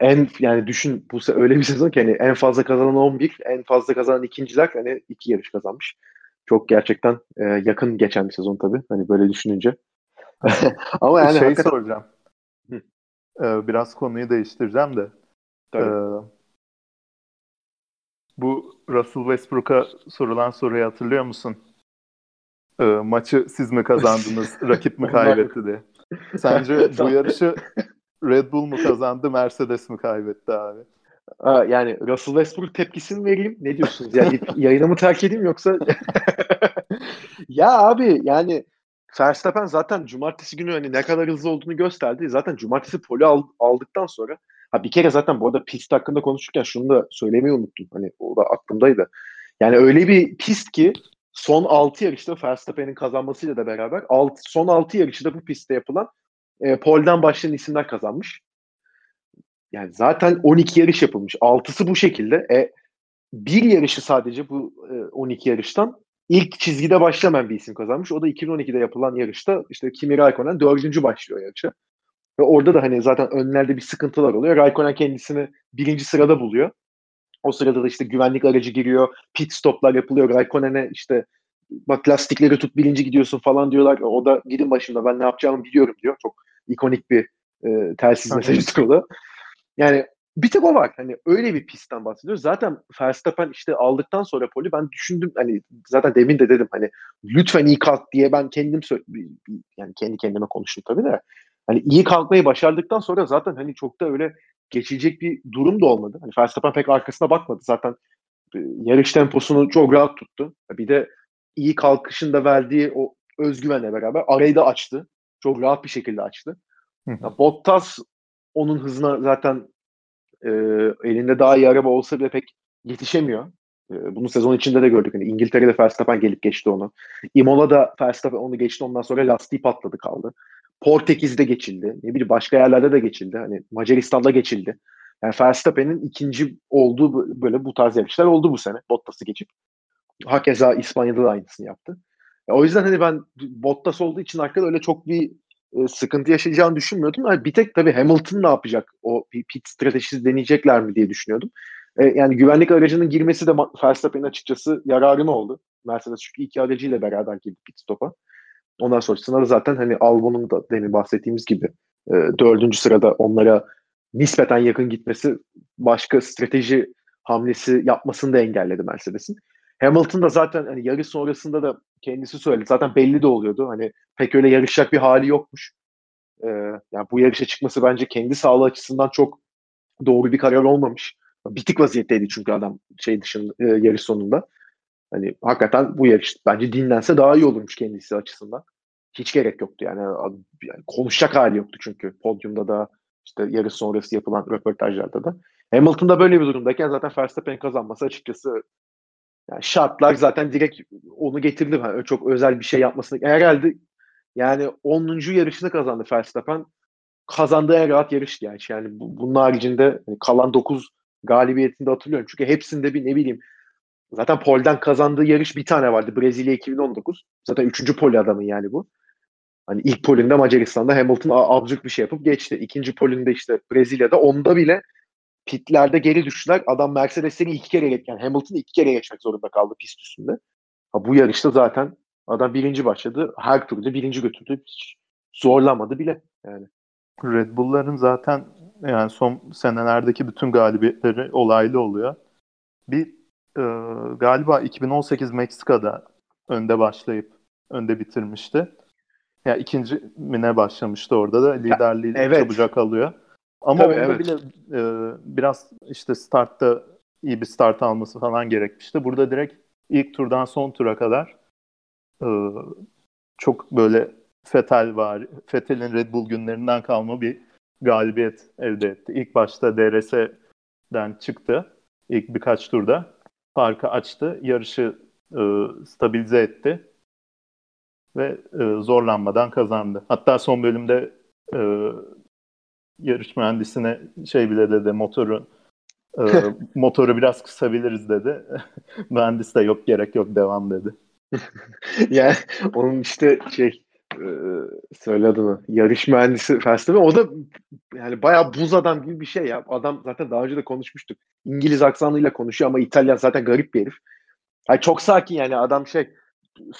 [SPEAKER 1] en yani düşün bu öyle bir sezon ki hani en fazla kazanan 11, en fazla kazanan ikinciler hani iki yarış kazanmış. Çok gerçekten e, yakın geçen bir sezon tabii. Hani böyle düşününce.
[SPEAKER 2] Ama yani şey hakikaten... soracağım. Ee, biraz konuyu değiştireceğim de. Tabii. Ee, bu Russell Westbrook'a sorulan soruyu hatırlıyor musun? Ee, maçı siz mi kazandınız, rakip mi kaybetti diye. Sence bu yarışı Red Bull mu kazandı, Mercedes mi kaybetti abi?
[SPEAKER 1] Aa, yani Russell Westbrook tepkisini vereyim. Ne diyorsunuz? Yani yayını mı terk edeyim yoksa? ya abi yani Verstappen zaten cumartesi günü hani ne kadar hızlı olduğunu gösterdi. Zaten cumartesi poli aldıktan sonra ha bir kere zaten bu arada pist hakkında konuşurken şunu da söylemeyi unuttum. Hani o da aklımdaydı. Yani öyle bir pist ki son 6 yarışta Verstappen'in kazanmasıyla da beraber alt, son 6 yarışta bu pistte yapılan e, polden başlayan isimler kazanmış. Yani zaten 12 yarış yapılmış. 6'sı bu şekilde. E, bir yarışı sadece bu e, 12 yarıştan ilk çizgide başlamayan bir isim kazanmış. O da 2012'de yapılan yarışta işte Kimi Raikkonen dördüncü başlıyor yarışa. Ve orada da hani zaten önlerde bir sıkıntılar oluyor. Raikkonen kendisini birinci sırada buluyor. O sırada da işte güvenlik aracı giriyor. Pit stoplar yapılıyor. Raikkonen'e işte bak lastikleri tut birinci gidiyorsun falan diyorlar. O da gidin başımda ben ne yapacağımı biliyorum diyor. Çok ikonik bir e, telsiz mesajı scroll'u. Yani bir tek o var. Hani öyle bir pistten bahsediyoruz. Zaten Verstappen işte aldıktan sonra poli ben düşündüm hani zaten demin de dedim hani lütfen iyi kalk diye ben kendim yani kendi kendime konuştum tabii de hani iyi kalkmayı başardıktan sonra zaten hani çok da öyle geçilecek bir durum da olmadı. Hani Verstappen pek arkasına bakmadı. Zaten e, yarış temposunu çok rahat tuttu. Bir de iyi kalkışında verdiği o özgüvenle beraber arayı da açtı. Çok rahat bir şekilde açtı. Ya Bottas onun hızına zaten e, elinde daha iyi araba olsa bile pek yetişemiyor. E, bunu sezon içinde de gördük. Yani İngiltere'de Verstappen gelip geçti onu. Imola'da Verstappen onu geçti. Ondan sonra lastiği patladı kaldı. Portekiz'de geçildi. Ne bileyim başka yerlerde de geçildi. Hani Macaristan'da geçildi. Yani Verstappen'in ikinci olduğu böyle bu tarz yarışlar oldu bu sene. Bottas'ı geçip. Hakeza İspanya'da da aynısını yaptı. O yüzden hani ben Bottas olduğu için arkada öyle çok bir e, sıkıntı yaşayacağını düşünmüyordum. Yani bir tek tabii Hamilton ne yapacak? O pit stratejisi deneyecekler mi diye düşünüyordum. E, yani güvenlik aracının girmesi de Verstappen'in açıkçası yararına oldu. Mercedes çünkü iki aracıyla beraber girdi pit stop'a. Ondan sonrasında da zaten hani Albon'un da demin bahsettiğimiz gibi e, dördüncü sırada onlara nispeten yakın gitmesi başka strateji hamlesi yapmasını da engelledi Mercedes'in. Hamilton da zaten hani yarış sonrasında da kendisi söyledi. Zaten belli de oluyordu. Hani pek öyle yarışacak bir hali yokmuş. Ee, yani bu yarışa çıkması bence kendi sağlığı açısından çok doğru bir karar olmamış. Bitik vaziyetteydi çünkü adam şey dışında e, yarış sonunda. Hani hakikaten bu yarış bence dinlense daha iyi olurmuş kendisi açısından. Hiç gerek yoktu yani. yani konuşacak hali yoktu çünkü podyumda da İşte yarış sonrası yapılan röportajlarda da. Hamilton'da böyle bir durumdayken zaten Verstappen'in kazanması açıkçası yani şartlar zaten direkt onu getirdi. Yani çok özel bir şey yapmasını. Herhalde yani 10. yarışını kazandı Verstappen. Kazandığı en rahat yarıştı yani. Yani bunun haricinde hani kalan 9 galibiyetinde hatırlıyorum. Çünkü hepsinde bir ne bileyim zaten polden kazandığı yarış bir tane vardı. Brezilya 2019. Zaten 3. poli adamın yani bu. Hani ilk polünde Macaristan'da Hamilton absürt bir şey yapıp geçti. İkinci polünde işte Brezilya'da onda bile pitlerde geri düştüler. Adam Mercedes'leri iki kere yani Hamilton'ı iki kere geçmek zorunda kaldı pist üstünde. Ha, bu yarışta zaten adam birinci başladı. Her turda birinci götürdü. Hiç zorlamadı bile yani.
[SPEAKER 2] Red Bull'ların zaten yani son senelerdeki bütün galibiyetleri olaylı oluyor. Bir e, galiba 2018 Meksika'da önde başlayıp önde bitirmişti. Ya yani ikinci mine başlamıştı orada da liderliği evet. çabucak alıyor. Ama Tabii, orada evet. bile e, biraz işte startta iyi bir start alması falan gerekmişti. Burada direkt ilk turdan son tura kadar e, çok böyle Fetel var. Fetel'in Red Bull günlerinden kalma bir galibiyet elde etti. İlk başta DRS'den çıktı. İlk birkaç turda farkı açtı. Yarışı e, stabilize etti ve e, zorlanmadan kazandı. Hatta son bölümde e, yarış mühendisine şey bile dedi motoru e, motoru biraz kısabiliriz dedi. Mühendis de yok gerek yok devam dedi.
[SPEAKER 1] yani onun işte şey e, söyle adını yarış mühendisi felsefe o da yani bayağı buz adam gibi bir şey ya. Adam zaten daha önce de konuşmuştuk. İngiliz aksanıyla konuşuyor ama İtalyan zaten garip bir herif. Yani çok sakin yani adam şey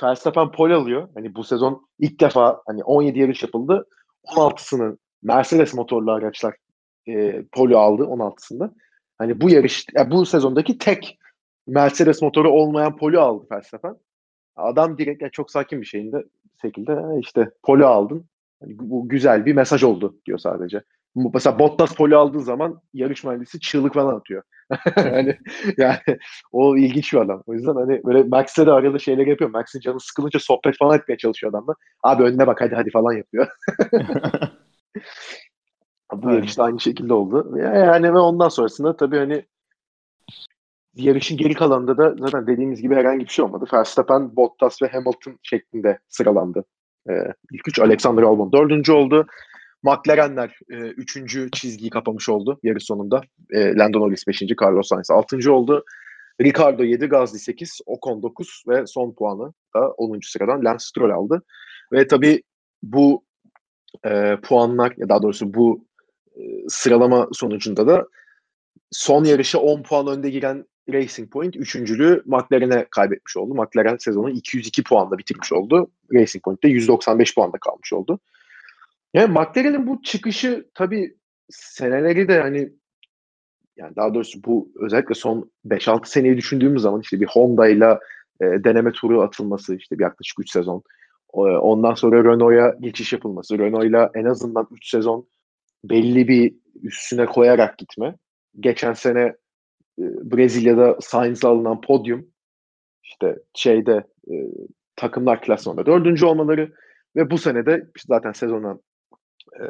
[SPEAKER 1] Verstappen pol alıyor. Hani bu sezon ilk defa hani 17 yarış yapıldı. 16'sını Mercedes motorlu araçlar e, polo aldı 16'sında. Hani bu yarış, yani bu sezondaki tek Mercedes motoru olmayan polo aldı Verstappen. Adam direkt yani çok sakin bir şeyinde şekilde işte polo aldın. Yani bu güzel bir mesaj oldu diyor sadece. Mesela Bottas polo aldığı zaman yarış mühendisi çığlık falan atıyor. yani, yani o ilginç bir adam. O yüzden hani böyle Max'e de arada şeyler yapıyor. Max'in canı sıkılınca sohbet falan etmeye çalışıyor adamla. Abi önüne bak hadi hadi falan yapıyor. Bu Aynen. yarışta aynı şekilde oldu. Yani ve ondan sonrasında tabii hani yarışın geri kalanında da zaten dediğimiz gibi herhangi bir şey olmadı. Verstappen, Bottas ve Hamilton şeklinde sıralandı. Ee, ilk üç Alexander Albon dördüncü oldu. McLaren'ler e, üçüncü çizgiyi kapamış oldu yarış sonunda. E, Lando Norris beşinci, Carlos Sainz altıncı oldu. Ricardo 7, Gasly 8, Ocon 9 ve son puanı da 10. sıradan Lance Stroll aldı. Ve tabii bu e, puanlar ya daha doğrusu bu e, sıralama sonucunda da son yarışa 10 puan önde giren Racing Point üçüncülüğü McLaren'e kaybetmiş oldu. McLaren sezonu 202 puanla bitirmiş oldu. Racing Point'te 195 puanda kalmış oldu. Yani McLaren'in bu çıkışı tabii seneleri de hani yani daha doğrusu bu özellikle son 5-6 seneyi düşündüğümüz zaman işte bir Honda ile deneme turu atılması işte bir yaklaşık 3 sezon. Ondan sonra Renault'a geçiş yapılması. Renault'la en azından 3 sezon belli bir üstüne koyarak gitme. Geçen sene e, Brezilya'da Sainz'e alınan podyum işte şeyde e, takımlar klasmanında dördüncü olmaları ve bu sene de zaten sezona e,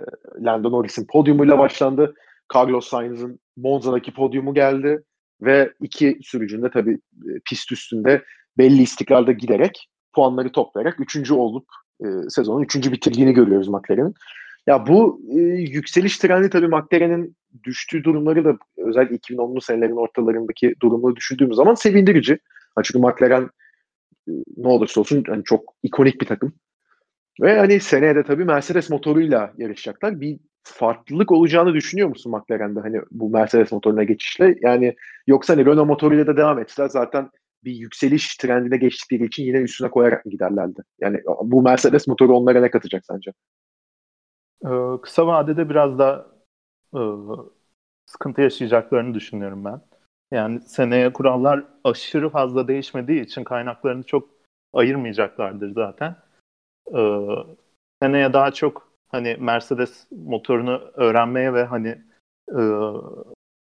[SPEAKER 1] Lando Norris'in podyumuyla başlandı. Carlos Sainz'ın Monza'daki podyumu geldi ve iki sürücünün de tabii e, pist üstünde belli istikrarda giderek puanları toplayarak üçüncü olup e, sezonun üçüncü bitirdiğini görüyoruz McLaren'in. Ya bu e, yükseliş trendi tabii McLaren'in düştüğü durumları da özellikle 2010'lu senelerin ortalarındaki durumları düşündüğümüz zaman sevindirici. Ha, çünkü McLaren e, ne olursa olsun yani çok ikonik bir takım. Ve hani seneye de tabii Mercedes motoruyla yarışacaklar. Bir farklılık olacağını düşünüyor musun McLaren'de hani bu Mercedes motoruna geçişle? Yani yoksa hani Renault motoruyla da devam etseler zaten bir yükseliş trendine geçtikleri için yine üstüne koyarak mı giderlerdi? Yani bu Mercedes motoru onlara ne katacak sence?
[SPEAKER 2] Ee, kısa vadede biraz da e, sıkıntı yaşayacaklarını düşünüyorum ben. Yani seneye kurallar aşırı fazla değişmediği için kaynaklarını çok ayırmayacaklardır zaten. Ee, seneye daha çok hani Mercedes motorunu öğrenmeye ve hani e,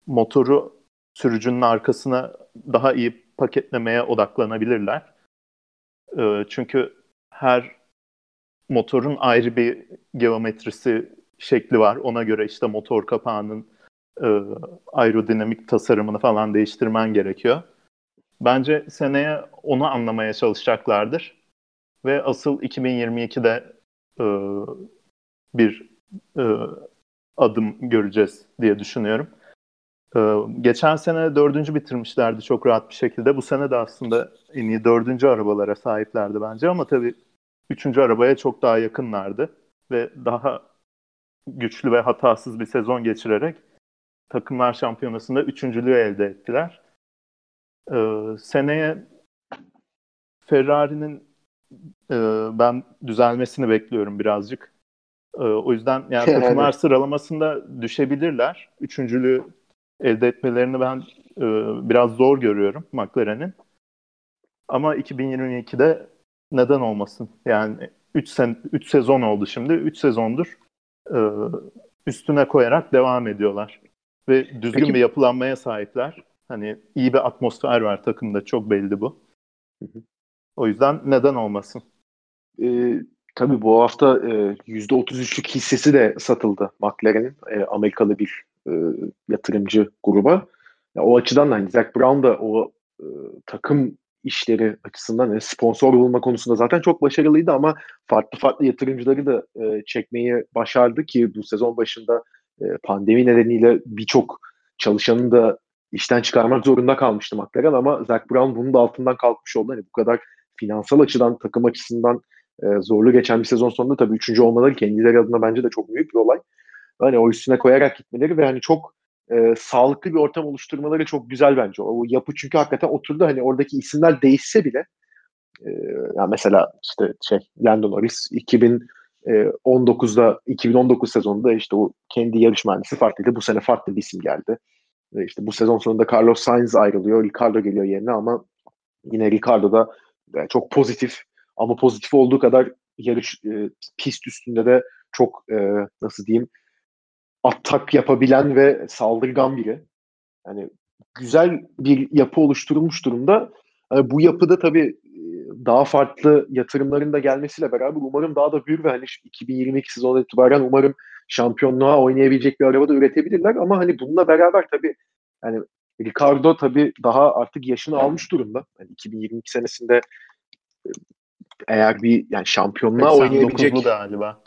[SPEAKER 2] motoru sürücünün arkasına daha iyi paketlemeye odaklanabilirler. E, çünkü her motorun ayrı bir geometrisi, şekli var. Ona göre işte motor kapağının e, aerodinamik tasarımını falan değiştirmen gerekiyor. Bence seneye onu anlamaya çalışacaklardır. Ve asıl 2022'de e, bir e, adım göreceğiz diye düşünüyorum. E, geçen sene dördüncü bitirmişlerdi çok rahat bir şekilde. Bu sene de aslında en iyi dördüncü arabalara sahiplerdi bence ama tabii üçüncü arabaya çok daha yakınlardı. Ve daha güçlü ve hatasız bir sezon geçirerek takımlar şampiyonasında üçüncülüğü elde ettiler. Ee, seneye Ferrari'nin e, ben düzelmesini bekliyorum birazcık. Ee, o yüzden yani takımlar sıralamasında düşebilirler. Üçüncülüğü elde etmelerini ben e, biraz zor görüyorum McLaren'in. Ama 2022'de neden olmasın? Yani 3 sen 3 sezon oldu şimdi. 3 sezondur e, üstüne koyarak devam ediyorlar. Ve düzgün Peki. bir yapılanmaya sahipler. Hani iyi bir atmosfer var takımda çok belli bu. O yüzden neden olmasın?
[SPEAKER 1] Ee, tabii bu hafta e, %33'lük hissesi de satıldı McLaren'in e, Amerikalı bir e, yatırımcı gruba. Ya, o açıdan da hani Zach Brown da o e, takım işleri açısından yani sponsor bulma konusunda zaten çok başarılıydı ama farklı farklı yatırımcıları da e, çekmeyi başardı ki bu sezon başında e, pandemi nedeniyle birçok çalışanın da işten çıkarmak zorunda kalmıştı McLaren ama Zach Brown bunun da altından kalkmış oldu. Hani bu kadar finansal açıdan takım açısından e, zorlu geçen bir sezon sonunda tabii üçüncü olmaları kendileri adına bence de çok büyük bir olay. Hani o üstüne koyarak gitmeleri ve hani çok e, sağlıklı bir ortam oluşturmaları çok güzel bence. O yapı çünkü hakikaten oturdu. Hani oradaki isimler değişse bile e, yani mesela işte şey Lando Norris 2019'da 2019 sezonunda işte o kendi yarış mühendisi farklıydı. Bu sene farklı bir isim geldi. E, işte bu sezon sonunda Carlos Sainz ayrılıyor. Ricardo geliyor yerine ama yine Ricardo da yani çok pozitif ama pozitif olduğu kadar yarış e, pist üstünde de çok e, nasıl diyeyim atak yapabilen ve saldırgan biri. Yani güzel bir yapı oluşturulmuş durumda. Yani bu yapıda tabii e, daha farklı yatırımların da gelmesiyle beraber umarım daha da büyür ve hani 2022 sezonu itibaren umarım şampiyonluğa oynayabilecek bir araba da üretebilirler ama hani bununla beraber tabii yani Ricardo tabii daha artık yaşını almış durumda. Yani 2022 senesinde e, eğer bir yani şampiyonluğa oynayabilecek
[SPEAKER 2] galiba.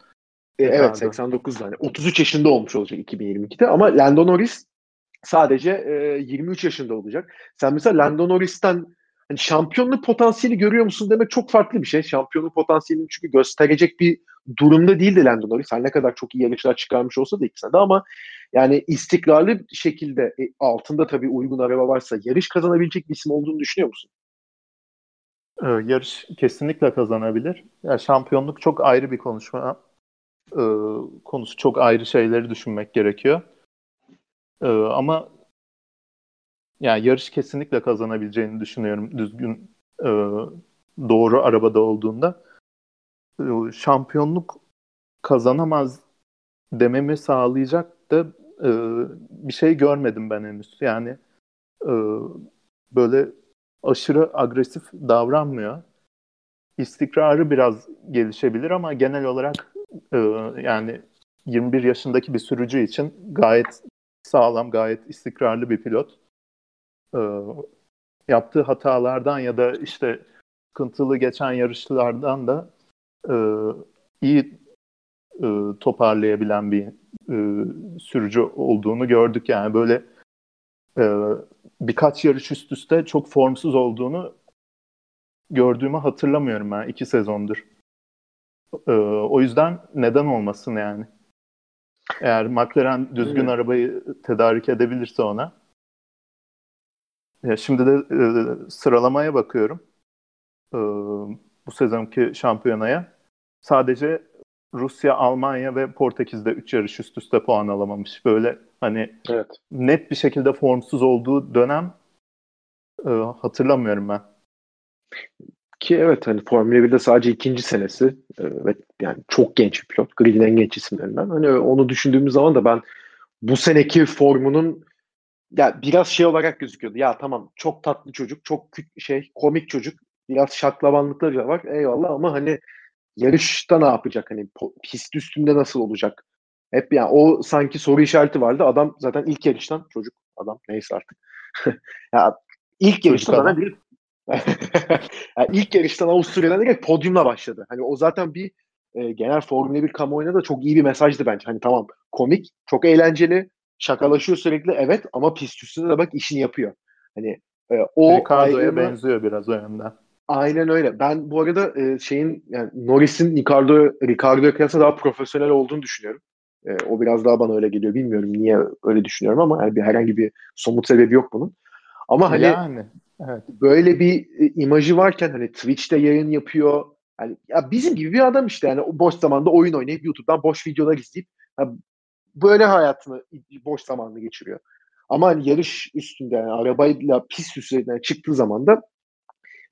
[SPEAKER 1] E, evet 89 tane. 33 yaşında olmuş olacak 2022'de ama Lando Norris sadece e, 23 yaşında olacak. Sen mesela Lando Norris'ten hani şampiyonluk potansiyeli görüyor musun demek çok farklı bir şey. Şampiyonluk potansiyelini çünkü gösterecek bir durumda değildi Lando Norris. Her ne kadar çok iyi yarışlar çıkarmış olsa da ikisine de ama yani istikrarlı şekilde e, altında tabii uygun araba varsa yarış kazanabilecek bir isim olduğunu düşünüyor musun?
[SPEAKER 2] Ee, yarış kesinlikle kazanabilir. Yani şampiyonluk çok ayrı bir konuşma e, konusu çok ayrı şeyleri düşünmek gerekiyor. E, ama yani yarış kesinlikle kazanabileceğini düşünüyorum düzgün e, doğru arabada olduğunda. E, şampiyonluk kazanamaz dememi sağlayacak da e, bir şey görmedim ben henüz. Yani e, böyle aşırı agresif davranmıyor. İstikrarı biraz gelişebilir ama genel olarak e, yani 21 yaşındaki bir sürücü için gayet sağlam, gayet istikrarlı bir pilot. E, yaptığı hatalardan ya da işte sıkıntılı geçen yarışlardan da e, iyi e, toparlayabilen bir e, sürücü olduğunu gördük. Yani böyle birkaç yarış üst üste çok formsuz olduğunu gördüğümü hatırlamıyorum ben iki sezondur. Ee, o yüzden neden olmasın yani? Eğer McLaren düzgün evet. arabayı tedarik edebilirse ona. Ya şimdi de e, sıralamaya bakıyorum. E, bu sezonki şampiyonaya. Sadece Rusya, Almanya ve Portekiz'de 3 yarış üst üste puan alamamış. Böyle hani evet. net bir şekilde formsuz olduğu dönem e, hatırlamıyorum ben.
[SPEAKER 1] Ki evet hani Formula 1'de sadece ikinci senesi e, ve yani çok genç bir pilot. Grid'in en genç isimlerinden. Hani onu düşündüğümüz zaman da ben bu seneki formunun ya biraz şey olarak gözüküyordu. Ya tamam çok tatlı çocuk, çok şey komik çocuk. Biraz şaklabanlıkları da var. Eyvallah ama hani yarışta ne yapacak? Hani pist üstünde nasıl olacak? Hep yani o sanki soru işareti vardı. Adam zaten ilk yarıştan çocuk adam neyse artık. ya ilk yarıştan zaten direkt yani ilk yarıştan Avusturya'dan direkt podyumla başladı. Hani o zaten bir e, genel Formula 1 kamuoyuna da çok iyi bir mesajdı bence. Hani tamam komik, çok eğlenceli, şakalaşıyor sürekli evet ama pist üstünde de bak işini yapıyor. Hani e, o
[SPEAKER 2] Ricardo'ya ayrımı, benziyor biraz o yönden.
[SPEAKER 1] Aynen öyle. Ben bu arada e, şeyin yani Norris'in Ricardo Ricardo'ya kıyasla daha profesyonel olduğunu düşünüyorum. E, o biraz daha bana öyle geliyor. Bilmiyorum niye öyle düşünüyorum ama yani bir herhangi bir somut sebebi yok bunun. Ama hani yani, evet. böyle bir e, imajı varken hani Twitch'te yayın yapıyor. Yani ya bizim gibi bir adam işte yani boş zamanda oyun oynayıp YouTube'dan boş videolar izleyip yani böyle hayatını boş zamanını geçiriyor. Ama hani yarış üstünde yani arabayla pist üzerinden çıktığı zaman da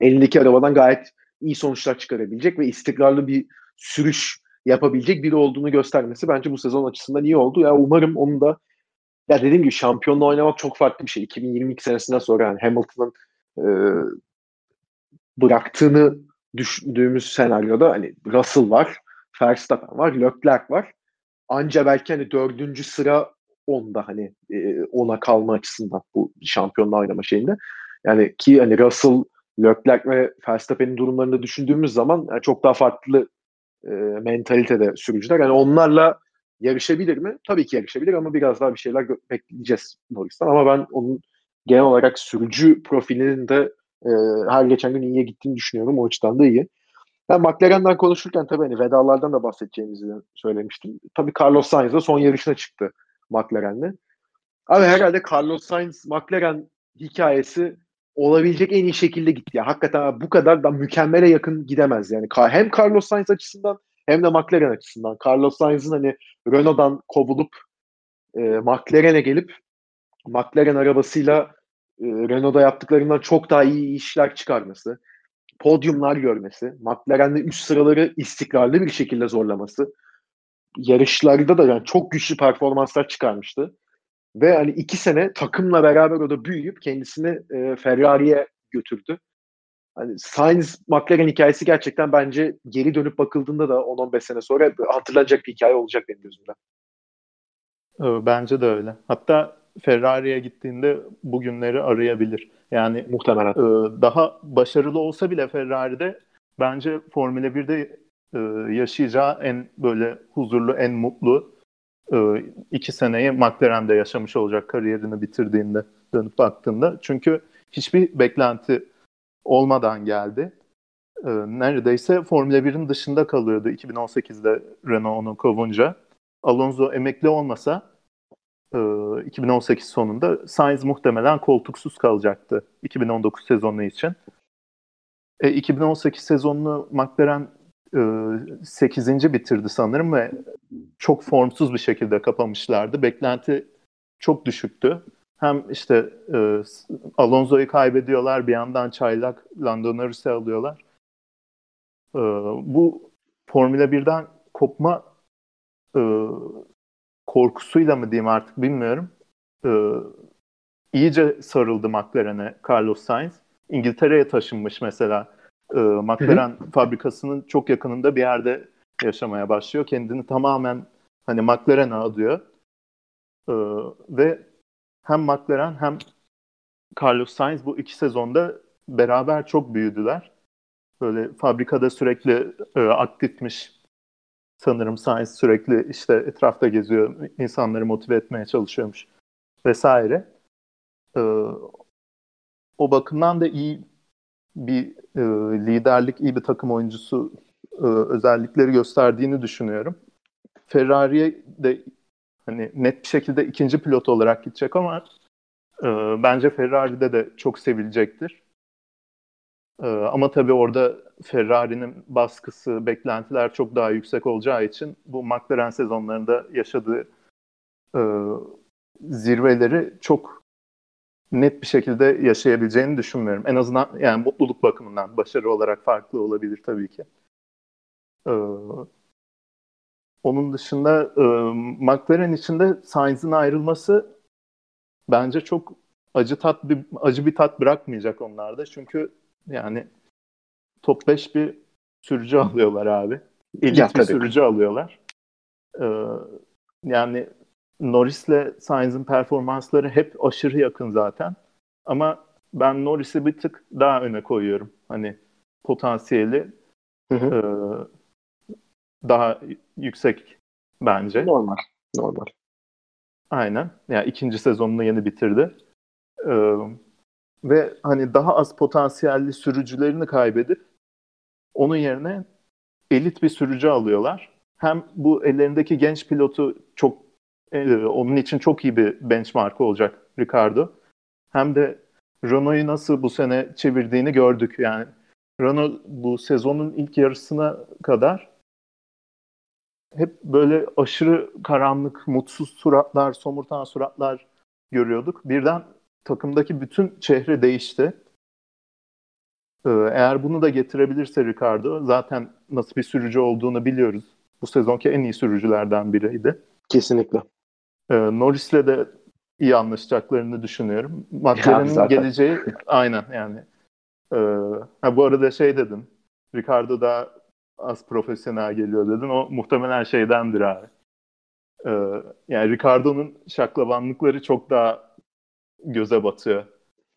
[SPEAKER 1] elindeki arabadan gayet iyi sonuçlar çıkarabilecek ve istikrarlı bir sürüş yapabilecek biri olduğunu göstermesi bence bu sezon açısından iyi oldu. Ya umarım onun da ya dediğim gibi şampiyonla oynamak çok farklı bir şey. 2022 senesinden sonra yani Hamilton'ın e, bıraktığını düşündüğümüz senaryoda hani Russell var, Verstappen var, Leclerc var. Anca belki hani dördüncü sıra onda hani e, ona kalma açısından bu şampiyonla oynama şeyinde. Yani ki hani Russell, Leclerc ve Verstappen'in durumlarını düşündüğümüz zaman yani çok daha farklı e, mentalitede sürücüler. Yani onlarla yarışabilir mi? Tabii ki yarışabilir ama biraz daha bir şeyler bekleyeceğiz Norris'ten. Ama ben onun genel olarak sürücü profilinin de e, her geçen gün iyiye gittiğini düşünüyorum. O açıdan da iyi. Ben McLaren'den konuşurken tabii hani vedalardan da bahsedeceğimizi söylemiştim. Tabii Carlos Sainz da son yarışına çıktı McLaren'le. Abi herhalde Carlos Sainz McLaren hikayesi olabilecek en iyi şekilde gitti. Yani hakikaten bu kadar da mükemmele yakın gidemez yani. Hem Carlos Sainz açısından hem de McLaren açısından. Carlos Sainz'ın hani Renault'dan kovulup e, McLaren'e gelip McLaren arabasıyla e, Renault'da yaptıklarından çok daha iyi işler çıkarması, podyumlar görmesi, McLaren'de üst sıraları istikrarlı bir şekilde zorlaması, yarışlarda da yani çok güçlü performanslar çıkarmıştı. Ve hani iki sene takımla beraber o da büyüyüp kendisini e, Ferrari'ye götürdü. Hani Sainz McLaren hikayesi gerçekten bence geri dönüp bakıldığında da 10-15 sene sonra hatırlanacak bir hikaye olacak benim gözümde.
[SPEAKER 2] Ee, bence de öyle. Hatta Ferrari'ye gittiğinde bugünleri arayabilir. Yani
[SPEAKER 1] muhtemelen.
[SPEAKER 2] E, daha başarılı olsa bile Ferrari'de bence Formula 1'de e, yaşayacağı en böyle huzurlu, en mutlu e, iki seneyi McLaren'de yaşamış olacak kariyerini bitirdiğinde dönüp baktığında. Çünkü hiçbir beklenti olmadan geldi. E, neredeyse Formula 1'in dışında kalıyordu 2018'de Renault onu kovunca. Alonso emekli olmasa 2018 sonunda Sainz muhtemelen koltuksuz kalacaktı 2019 sezonu için. E, 2018 sezonunu McLaren e, 8. bitirdi sanırım ve çok formsuz bir şekilde kapamışlardı. Beklenti çok düşüktü. Hem işte e, Alonso'yu kaybediyorlar bir yandan çaylak Lando Norris'i alıyorlar. E, bu Formula 1'den kopma e, korkusuyla mı diyeyim artık bilmiyorum. E, iyice sarıldı McLaren'e Carlos Sainz. İngiltere'ye taşınmış mesela. E, McLaren Hı-hı. fabrikasının çok yakınında bir yerde yaşamaya başlıyor. Kendini tamamen hani McLaren'a adıyor. E, ve hem McLaren hem Carlos Sainz bu iki sezonda beraber çok büyüdüler. Böyle fabrikada sürekli e, aktifmiş sanırım Sainz sürekli işte etrafta geziyor, insanları motive etmeye çalışıyormuş vesaire. E, o bakımdan da iyi bir e, liderlik, iyi bir takım oyuncusu e, özellikleri gösterdiğini düşünüyorum. Ferrari'ye de hani net bir şekilde ikinci pilot olarak gidecek ama e, bence Ferrari'de de çok sevilecektir. E, ama tabii orada Ferrari'nin baskısı, beklentiler çok daha yüksek olacağı için bu McLaren sezonlarında yaşadığı e, zirveleri çok net bir şekilde yaşayabileceğini düşünmüyorum. En azından yani mutluluk bakımından başarı olarak farklı olabilir tabii ki. Ee, onun dışında e, McLaren içinde Sainz'in ayrılması bence çok acı tat bir acı bir tat bırakmayacak onlarda. Çünkü yani top 5 bir sürücü alıyorlar abi. Elit ya, bir tabii. sürücü alıyorlar. Ee, yani Norris'le Sainz'in performansları hep aşırı yakın zaten. Ama ben Norris'i bir tık daha öne koyuyorum. Hani potansiyeli
[SPEAKER 1] Hı hı.
[SPEAKER 2] e, daha yüksek bence.
[SPEAKER 1] Normal. Normal.
[SPEAKER 2] Aynen. Yani ikinci sezonunu yeni bitirdi. Ee, ve hani daha az potansiyelli sürücülerini kaybedip onun yerine elit bir sürücü alıyorlar. Hem bu ellerindeki genç pilotu çok e, onun için çok iyi bir benchmark olacak Ricardo. Hem de Renault'yu nasıl bu sene çevirdiğini gördük. Yani Renault bu sezonun ilk yarısına kadar hep böyle aşırı karanlık, mutsuz suratlar, somurtan suratlar görüyorduk. Birden takımdaki bütün çehre değişti. Ee, eğer bunu da getirebilirse Ricardo, zaten nasıl bir sürücü olduğunu biliyoruz. Bu sezonki en iyi sürücülerden biriydi.
[SPEAKER 1] Kesinlikle.
[SPEAKER 2] Ee, Norris'le de iyi anlaşacaklarını düşünüyorum. McLaren'in geleceği aynen yani. Ee, ha, bu arada şey dedin, Ricardo daha az profesyonel geliyor dedin. O muhtemelen şeydendir abi. Ee, yani Ricardo'nun şaklabanlıkları çok daha göze batıyor.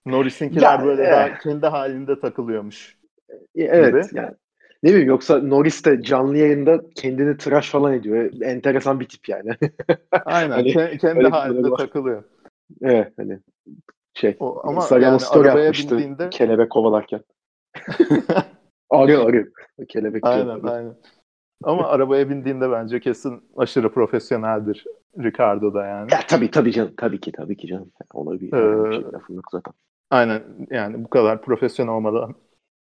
[SPEAKER 2] Norris'inkiler
[SPEAKER 1] Ya,
[SPEAKER 2] böyle
[SPEAKER 1] eh.
[SPEAKER 2] daha kendi halinde takılıyormuş.
[SPEAKER 1] E, Evet
[SPEAKER 2] Gibi.
[SPEAKER 1] yani. Ne bileyim yoksa Norris de canlı yayında kendini tıraş falan ediyor. Enteresan bir tip yani.
[SPEAKER 2] Aynen.
[SPEAKER 1] Hani
[SPEAKER 2] ke- kendi
[SPEAKER 1] bir
[SPEAKER 2] halinde
[SPEAKER 1] var.
[SPEAKER 2] takılıyor.
[SPEAKER 1] evet hani şey
[SPEAKER 2] O, ama
[SPEAKER 1] Instagram'a
[SPEAKER 2] yani
[SPEAKER 1] story atmıştı
[SPEAKER 2] bindiğinde
[SPEAKER 1] kelebek kovalarken. Arıyor arıyor. Kelebek
[SPEAKER 2] aynen aynen. Ama arabaya bindiğinde bence kesin aşırı profesyoneldir Ricardo da yani.
[SPEAKER 1] Ya tabii tabii canım. Tabii ki tabii ki canım. Ona bir,
[SPEAKER 2] Ee,
[SPEAKER 1] bir şey lafım yok zaten.
[SPEAKER 2] Aynen yani bu kadar profesyonel olmadan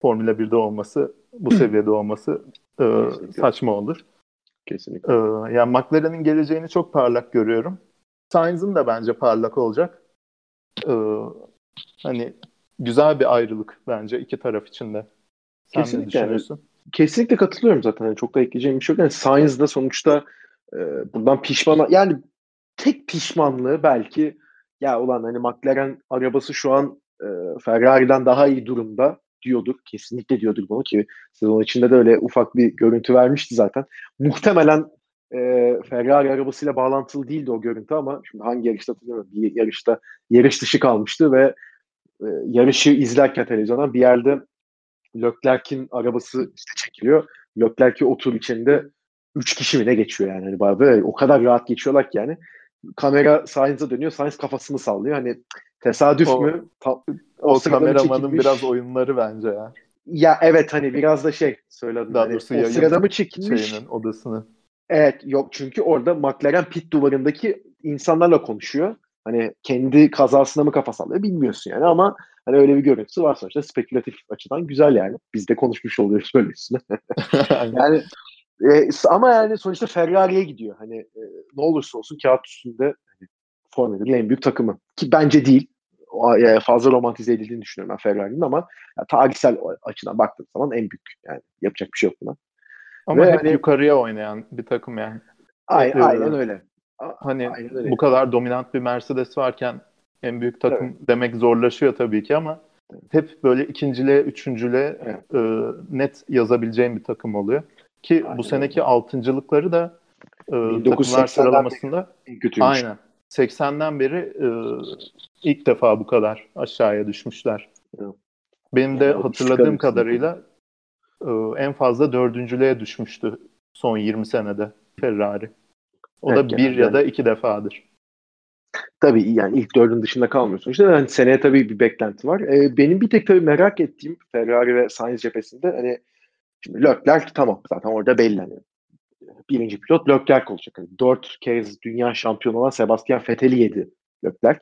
[SPEAKER 2] Formula 1'de olması, bu seviyede olması e,
[SPEAKER 1] Kesinlikle.
[SPEAKER 2] saçma olur.
[SPEAKER 1] Kesinlikle.
[SPEAKER 2] E, yani McLaren'in geleceğini çok parlak görüyorum. Sainz'ın da bence parlak olacak. E, hani güzel bir ayrılık bence iki taraf için de. Sen ne
[SPEAKER 1] Kesinlikle yani.
[SPEAKER 2] düşünüyorsun?
[SPEAKER 1] Kesinlikle katılıyorum zaten. Yani çok da ekleyeceğim bir şey yok. Yani Sainz da sonuçta e, bundan pişman yani tek pişmanlığı belki ya ulan hani McLaren arabası şu an e, Ferrari'den daha iyi durumda diyorduk. Kesinlikle diyorduk bunu ki sezon içinde de öyle ufak bir görüntü vermişti zaten. Muhtemelen e, Ferrari arabasıyla bağlantılı değildi o görüntü ama şimdi hangi yarışta hatırlamıyorum. Bir yarışta yarış dışı kalmıştı ve e, yarışı izlerken televizyondan bir yerde Leclerc'in arabası işte çekiliyor. Leclerc'i otur içinde 3 kişi mi ne geçiyor yani. Hani böyle o kadar rahat geçiyorlar ki yani. Kamera Sainz'a dönüyor. Sainz kafasını sallıyor. Hani tesadüf
[SPEAKER 2] O-
[SPEAKER 1] mü? Ta-
[SPEAKER 2] O,
[SPEAKER 1] mı
[SPEAKER 2] kameramanın
[SPEAKER 1] çekilmiş?
[SPEAKER 2] biraz oyunları bence ya.
[SPEAKER 1] Ya evet hani biraz da şey söyledim.
[SPEAKER 2] Daha
[SPEAKER 1] hani,
[SPEAKER 2] doğrusu
[SPEAKER 1] o sırada mı çekilmiş?
[SPEAKER 2] Şeyinin odasını.
[SPEAKER 1] Evet yok çünkü orada McLaren pit duvarındaki insanlarla konuşuyor. Hani kendi kazasına mı kafa sallıyor bilmiyorsun yani ama hani öyle bir görüntüsü var sonuçta spekülatif açıdan güzel yani. Biz de konuşmuş oluyoruz böyle üstüne. Yani e, ama yani sonuçta Ferrari'ye gidiyor. Hani e, ne olursa olsun kağıt üstünde hani, Formula 1'in en büyük takımı. Ki bence değil. O, e, fazla romantize edildiğini düşünüyorum ben Ferrari'nin ama ya, tarihsel açıdan baktığım zaman en büyük. Yani yapacak bir şey yok buna.
[SPEAKER 2] Ama
[SPEAKER 1] Ve
[SPEAKER 2] hep
[SPEAKER 1] hani-
[SPEAKER 2] yukarıya oynayan bir takım yani.
[SPEAKER 1] Aynen, aynen öyle.
[SPEAKER 2] Hani
[SPEAKER 1] Aynen
[SPEAKER 2] bu kadar dominant bir Mercedes varken en büyük takım demek zorlaşıyor tabii ki ama hep böyle ikinciliğe, üçüncülüğe
[SPEAKER 1] Evet.
[SPEAKER 2] e, net yazabileceğim bir takım oluyor. Ki
[SPEAKER 1] Aynen
[SPEAKER 2] bu seneki altıncılıkları da e, takımlar
[SPEAKER 1] 1980'den
[SPEAKER 2] sıralamasında
[SPEAKER 1] En kötüymüş.
[SPEAKER 2] aynen 80'den beri e, ilk defa bu kadar aşağıya düşmüşler.
[SPEAKER 1] Evet.
[SPEAKER 2] Benim de
[SPEAKER 1] Yani
[SPEAKER 2] hatırladığım kadarıyla e, en fazla dördüncülüğe düşmüştü son 20 senede Ferrari. O
[SPEAKER 1] Evet,
[SPEAKER 2] da bir
[SPEAKER 1] genelde
[SPEAKER 2] ya da iki defadır.
[SPEAKER 1] Tabii yani ilk dördün dışında kalmıyorsun. İşte yani seneye tabii bir beklenti var. Ee, benim bir tek tabii merak ettiğim Ferrari ve Sainz cephesinde hani şimdi Leclerc tamam zaten orada belli. Hani, birinci pilot Leclerc olacak. Hani dört kez dünya şampiyonu olan Sebastian Vettel'i yedi Leclerc.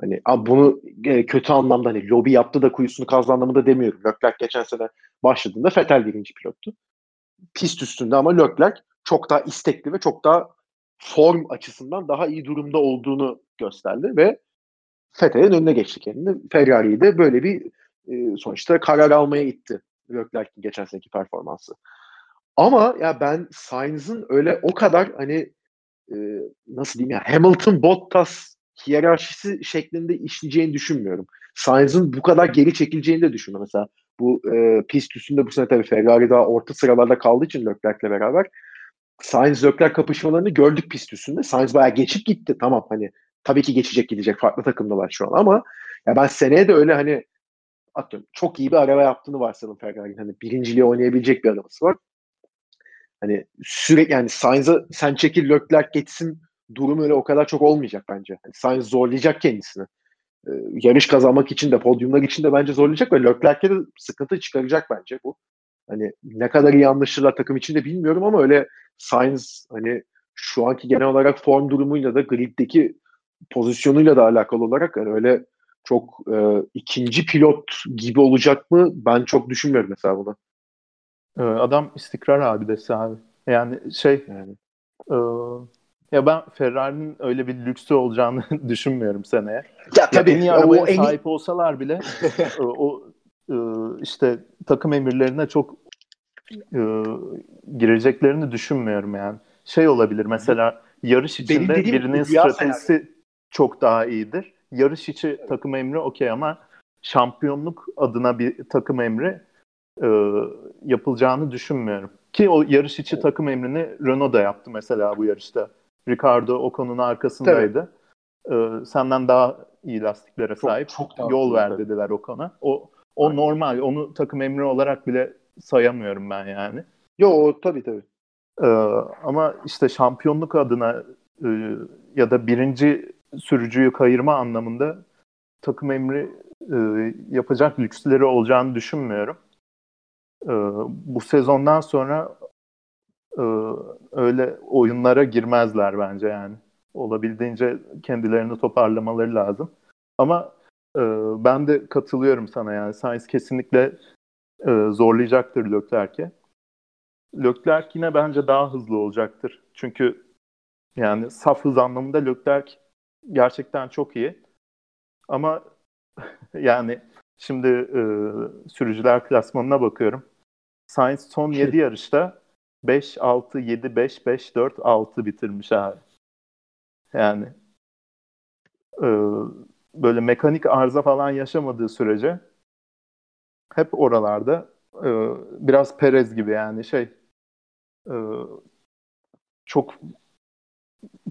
[SPEAKER 1] Hani bunu e, kötü anlamda hani lobi yaptı da kuyusunu kazdı anlamında demiyorum. Leclerc geçen sene başladığında Vettel birinci pilottu. Pist üstünde ama Leclerc çok daha istekli ve çok daha form açısından daha iyi durumda olduğunu gösterdi ve Vettel'in önüne geçti kendini. Ferrari'yi de böyle bir e, sonuçta karar almaya itti Leclerc'in geçen seneki performansı. Ama ya ben Sainz'ın öyle o kadar hani e, nasıl diyeyim ya Hamilton Bottas hiyerarşisi şeklinde işleyeceğini düşünmüyorum. Sainz'ın bu kadar geri çekileceğini de düşünmüyorum. Mesela bu e, pist üstünde bu sene tabii Ferrari daha orta sıralarda kaldığı için Leclerc'le beraber Sainz Leclerc kapışmalarını gördük pist üstünde. Sainz bayağı geçip gitti. Tamam hani tabii ki geçecek gidecek. Farklı takımdalar şu an ama ya ben seneye de öyle hani atıyorum çok iyi bir araba yaptığını varsayalım Ferrari'nin. Hani birinciliği oynayabilecek bir arabası var. Hani sürekli yani Sainz'a sen çekil Leclerc geçsin durum öyle o kadar çok olmayacak bence. Yani Sainz zorlayacak kendisini. Ee, yarış kazanmak için de podyumlar için de bence zorlayacak ve Leclerc'e de sıkıntı çıkaracak bence bu. Hani ne kadar iyi anlaşırlar takım içinde bilmiyorum ama öyle Sainz hani şu anki genel olarak form durumuyla da griddeki pozisyonuyla da alakalı olarak yani öyle çok e, ikinci pilot gibi olacak mı ben çok düşünmüyorum mesela bunu.
[SPEAKER 2] Ee, adam istikrar abidesi abi. Yani şey yani. E, ya ben Ferrari'nin öyle bir lüksü olacağını düşünmüyorum seneye. Ya tabii ya en iyi arabaya o sahip en... olsalar bile e, o e, işte takım emirlerine çok e, gireceklerini düşünmüyorum yani. Şey olabilir mesela yarış içinde birinin stratejisi yani. çok daha iyidir. Yarış içi takım emri okey ama şampiyonluk adına bir takım emri e, yapılacağını düşünmüyorum. Ki o yarış içi takım emrini Renault da yaptı mesela bu yarışta. Ricardo Ocon'un arkasındaydı. Ee, senden daha iyi lastiklere çok, sahip. Çok yol ver dediler Ocon'a. O o Aynen. normal. Onu takım emri olarak bile sayamıyorum ben yani.
[SPEAKER 1] Yo tabii tabii.
[SPEAKER 2] Ee, ama işte şampiyonluk adına e, ya da birinci sürücüyü kayırma anlamında takım emri e, yapacak lüksleri olacağını düşünmüyorum. E, bu sezondan sonra e, öyle oyunlara girmezler bence yani. Olabildiğince kendilerini toparlamaları lazım. Ama e, ben de katılıyorum sana yani. Sainz kesinlikle e, zorlayacaktır Leclerc'e. Leclerc yine bence daha hızlı olacaktır. Çünkü yani saf hız anlamında Leclerc gerçekten çok iyi. Ama yani şimdi e, sürücüler klasmanına bakıyorum. Sainz son 7 yarışta 5, 6, 7, 5, 5, 4, 6 bitirmiş abi. Yani e, böyle mekanik arıza falan yaşamadığı sürece hep oralarda e, biraz Perez gibi yani şey e, çok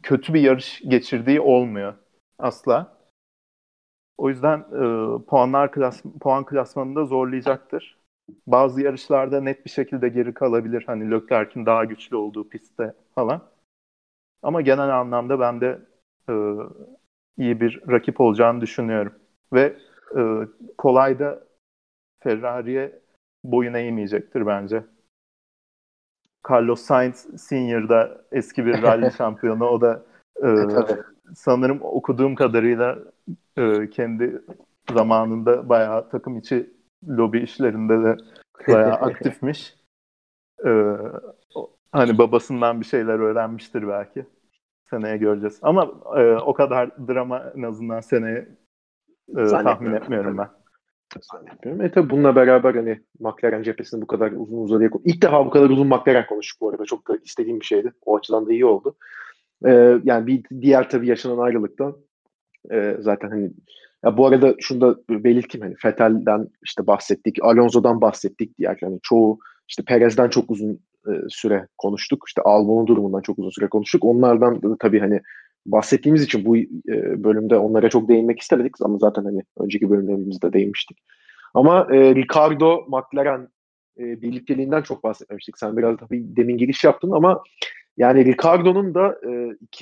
[SPEAKER 2] kötü bir yarış geçirdiği olmuyor asla. O yüzden e, puanlar klas puan klasmanında zorlayacaktır. Bazı yarışlarda net bir şekilde geri kalabilir. Hani Leclerc'in daha güçlü olduğu pistte falan. Ama genel anlamda ben de e, iyi bir rakip olacağını düşünüyorum. Ve e, kolay da Ferrari'ye boyun eğmeyecektir bence. Carlos Sainz Senior da eski bir rally şampiyonu. O da e, sanırım okuduğum kadarıyla e, kendi zamanında bayağı takım içi lobi işlerinde de bayağı aktifmiş. Ee, hani babasından bir şeyler öğrenmiştir belki. Seneye göreceğiz. Ama e, o kadar drama en azından seneye e, tahmin etmiyorum ben.
[SPEAKER 1] Zannetmiyorum. E tabi bununla beraber hani McLaren cephesini bu kadar uzun uzadıya ilk defa bu kadar uzun McLaren konuştuk bu arada. Çok da istediğim bir şeydi. O açıdan da iyi oldu. Ee, yani bir diğer tabii yaşanan ayrılıktan e, zaten hani ya bu arada şunu da belirteyim hani Fetel'den işte bahsettik, Alonso'dan bahsettik diğer hani çoğu işte Perez'den çok uzun e, süre konuştuk. İşte Albon'un durumundan çok uzun süre konuştuk. Onlardan da tabii hani bahsettiğimiz için bu e, bölümde onlara çok değinmek istemedik ama zaten hani önceki bölümlerimizde değinmiştik. Ama e, Ricardo McLaren e, birlikteliğinden çok bahsetmemiştik. Sen biraz tabii demin giriş yaptın ama yani Ricardo'nun da e,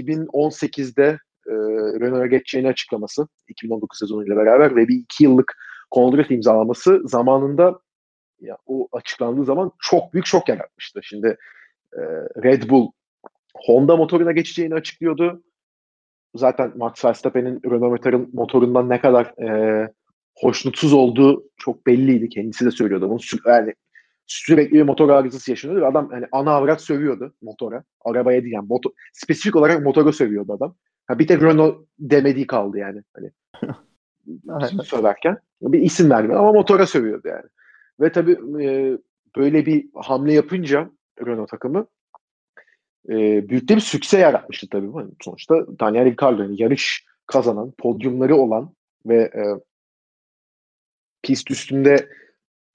[SPEAKER 1] 2018'de e, Renault'a geçeceğini açıklaması 2019 sezonuyla beraber ve bir iki yıllık kontrat imzalaması zamanında ya, o açıklandığı zaman çok büyük şok yaratmıştı. Şimdi e, Red Bull Honda motoruna geçeceğini açıklıyordu. Zaten Max Verstappen'in Renault motorundan ne kadar e, hoşnutsuz olduğu çok belliydi. Kendisi de söylüyordu bunu. Yani sürekli bir motor arızası yaşanıyordu ve adam hani ana avrat sövüyordu motora. Arabaya değil yani motor, spesifik olarak motora sövüyordu adam. Ha, bir tek Renault demediği kaldı yani. Hani söylerken. Bir isim vermiyor ama motora sövüyordu yani. Ve tabii e, böyle bir hamle yapınca Renault takımı e, büyük de bir sükse yaratmıştı tabii. Yani sonuçta Daniel Ricciardo yani yarış kazanan, podyumları olan ve e, pist üstünde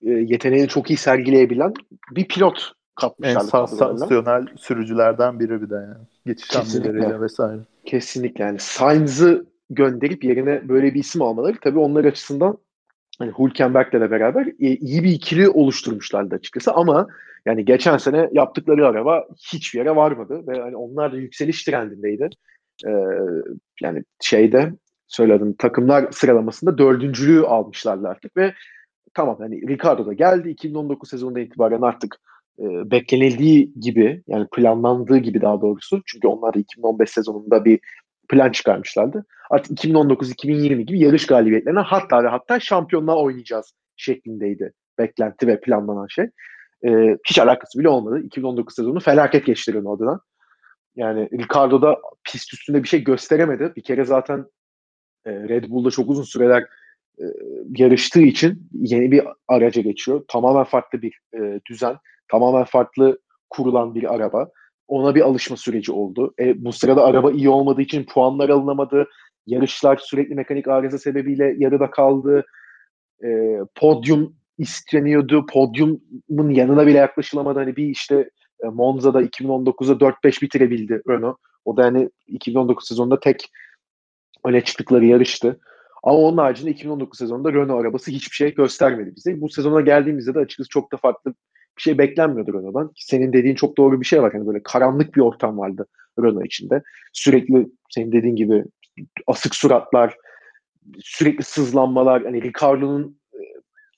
[SPEAKER 1] e, yeteneğini çok iyi sergileyebilen bir pilot katmışlar.
[SPEAKER 2] En sansasyonel sürücülerden biri bir de yani. Geçiş hamleleriyle vesaire.
[SPEAKER 1] Kesinlikle yani Sainz'ı gönderip yerine böyle bir isim almaları tabii onlar açısından hani Hülkenberg'le de beraber e, iyi bir ikili oluşturmuşlardı açıkçası ama yani geçen sene yaptıkları araba hiçbir yere varmadı ve hani onlar da yükseliş trendindeydi. Ee, yani şeyde söyledim takımlar sıralamasında dördüncülüğü almışlardı artık ve tamam hani Ricardo da geldi 2019 sezonunda itibaren artık e, beklenildiği gibi yani planlandığı gibi daha doğrusu çünkü onlar da 2015 sezonunda bir plan çıkarmışlardı. Artık 2019-2020 gibi yarış galibiyetlerine hatta ve hatta şampiyonluğa oynayacağız şeklindeydi beklenti ve planlanan şey. E, hiç alakası bile olmadı. 2019 sezonu felaket geçti Renault adına. Yani Ricardo da pist üstünde bir şey gösteremedi. Bir kere zaten e, Red Bull'da çok uzun süreler e, yarıştığı için yeni bir araca geçiyor. Tamamen farklı bir e, düzen, tamamen farklı kurulan bir araba. Ona bir alışma süreci oldu. E, bu sırada araba iyi olmadığı için puanlar alınamadı. Yarışlar sürekli mekanik arıza sebebiyle yarıda kaldı. E, podyum isteniyordu. Podyumun yanına bile yaklaşılamadı. Hani bir işte e, Monza'da 2019'da 4-5 bitirebildi Renault. O da hani 2019 sezonunda tek öne çıktıkları yarıştı. Ama onun haricinde 2019 sezonunda Renault arabası hiçbir şey göstermedi bize. Bu sezona geldiğimizde de açıkçası çok da farklı bir şey beklenmiyordu Renault'dan. Senin dediğin çok doğru bir şey var. Hani böyle karanlık bir ortam vardı Renault içinde. Sürekli senin dediğin gibi asık suratlar, sürekli sızlanmalar. Hani Ricardo'nun e,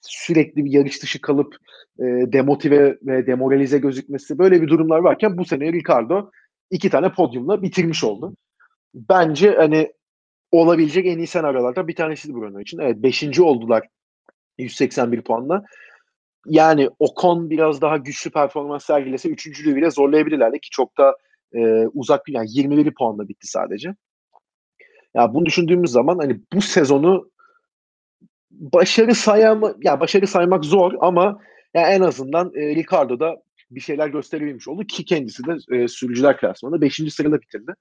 [SPEAKER 1] sürekli bir yarış dışı kalıp e, demotive ve demoralize gözükmesi böyle bir durumlar varken bu sene Ricardo iki tane podyumla bitirmiş oldu. Bence hani olabilecek en iyi senaryolardan bir tanesiydi bu Renault için. Evet 5. oldular 181 puanla. Yani Ocon biraz daha güçlü performans sergilese üçüncülüğü bile zorlayabilirlerdi ki çok da e, uzak yani 21 puanla bitti sadece. Ya yani bunu düşündüğümüz zaman hani bu sezonu başarı sayama ya başarı saymak zor ama yani en azından e, Ricardo da bir şeyler gösterebilmiş oldu ki kendisi de e, sürücüler klasmanında 5. sırada bitirdi.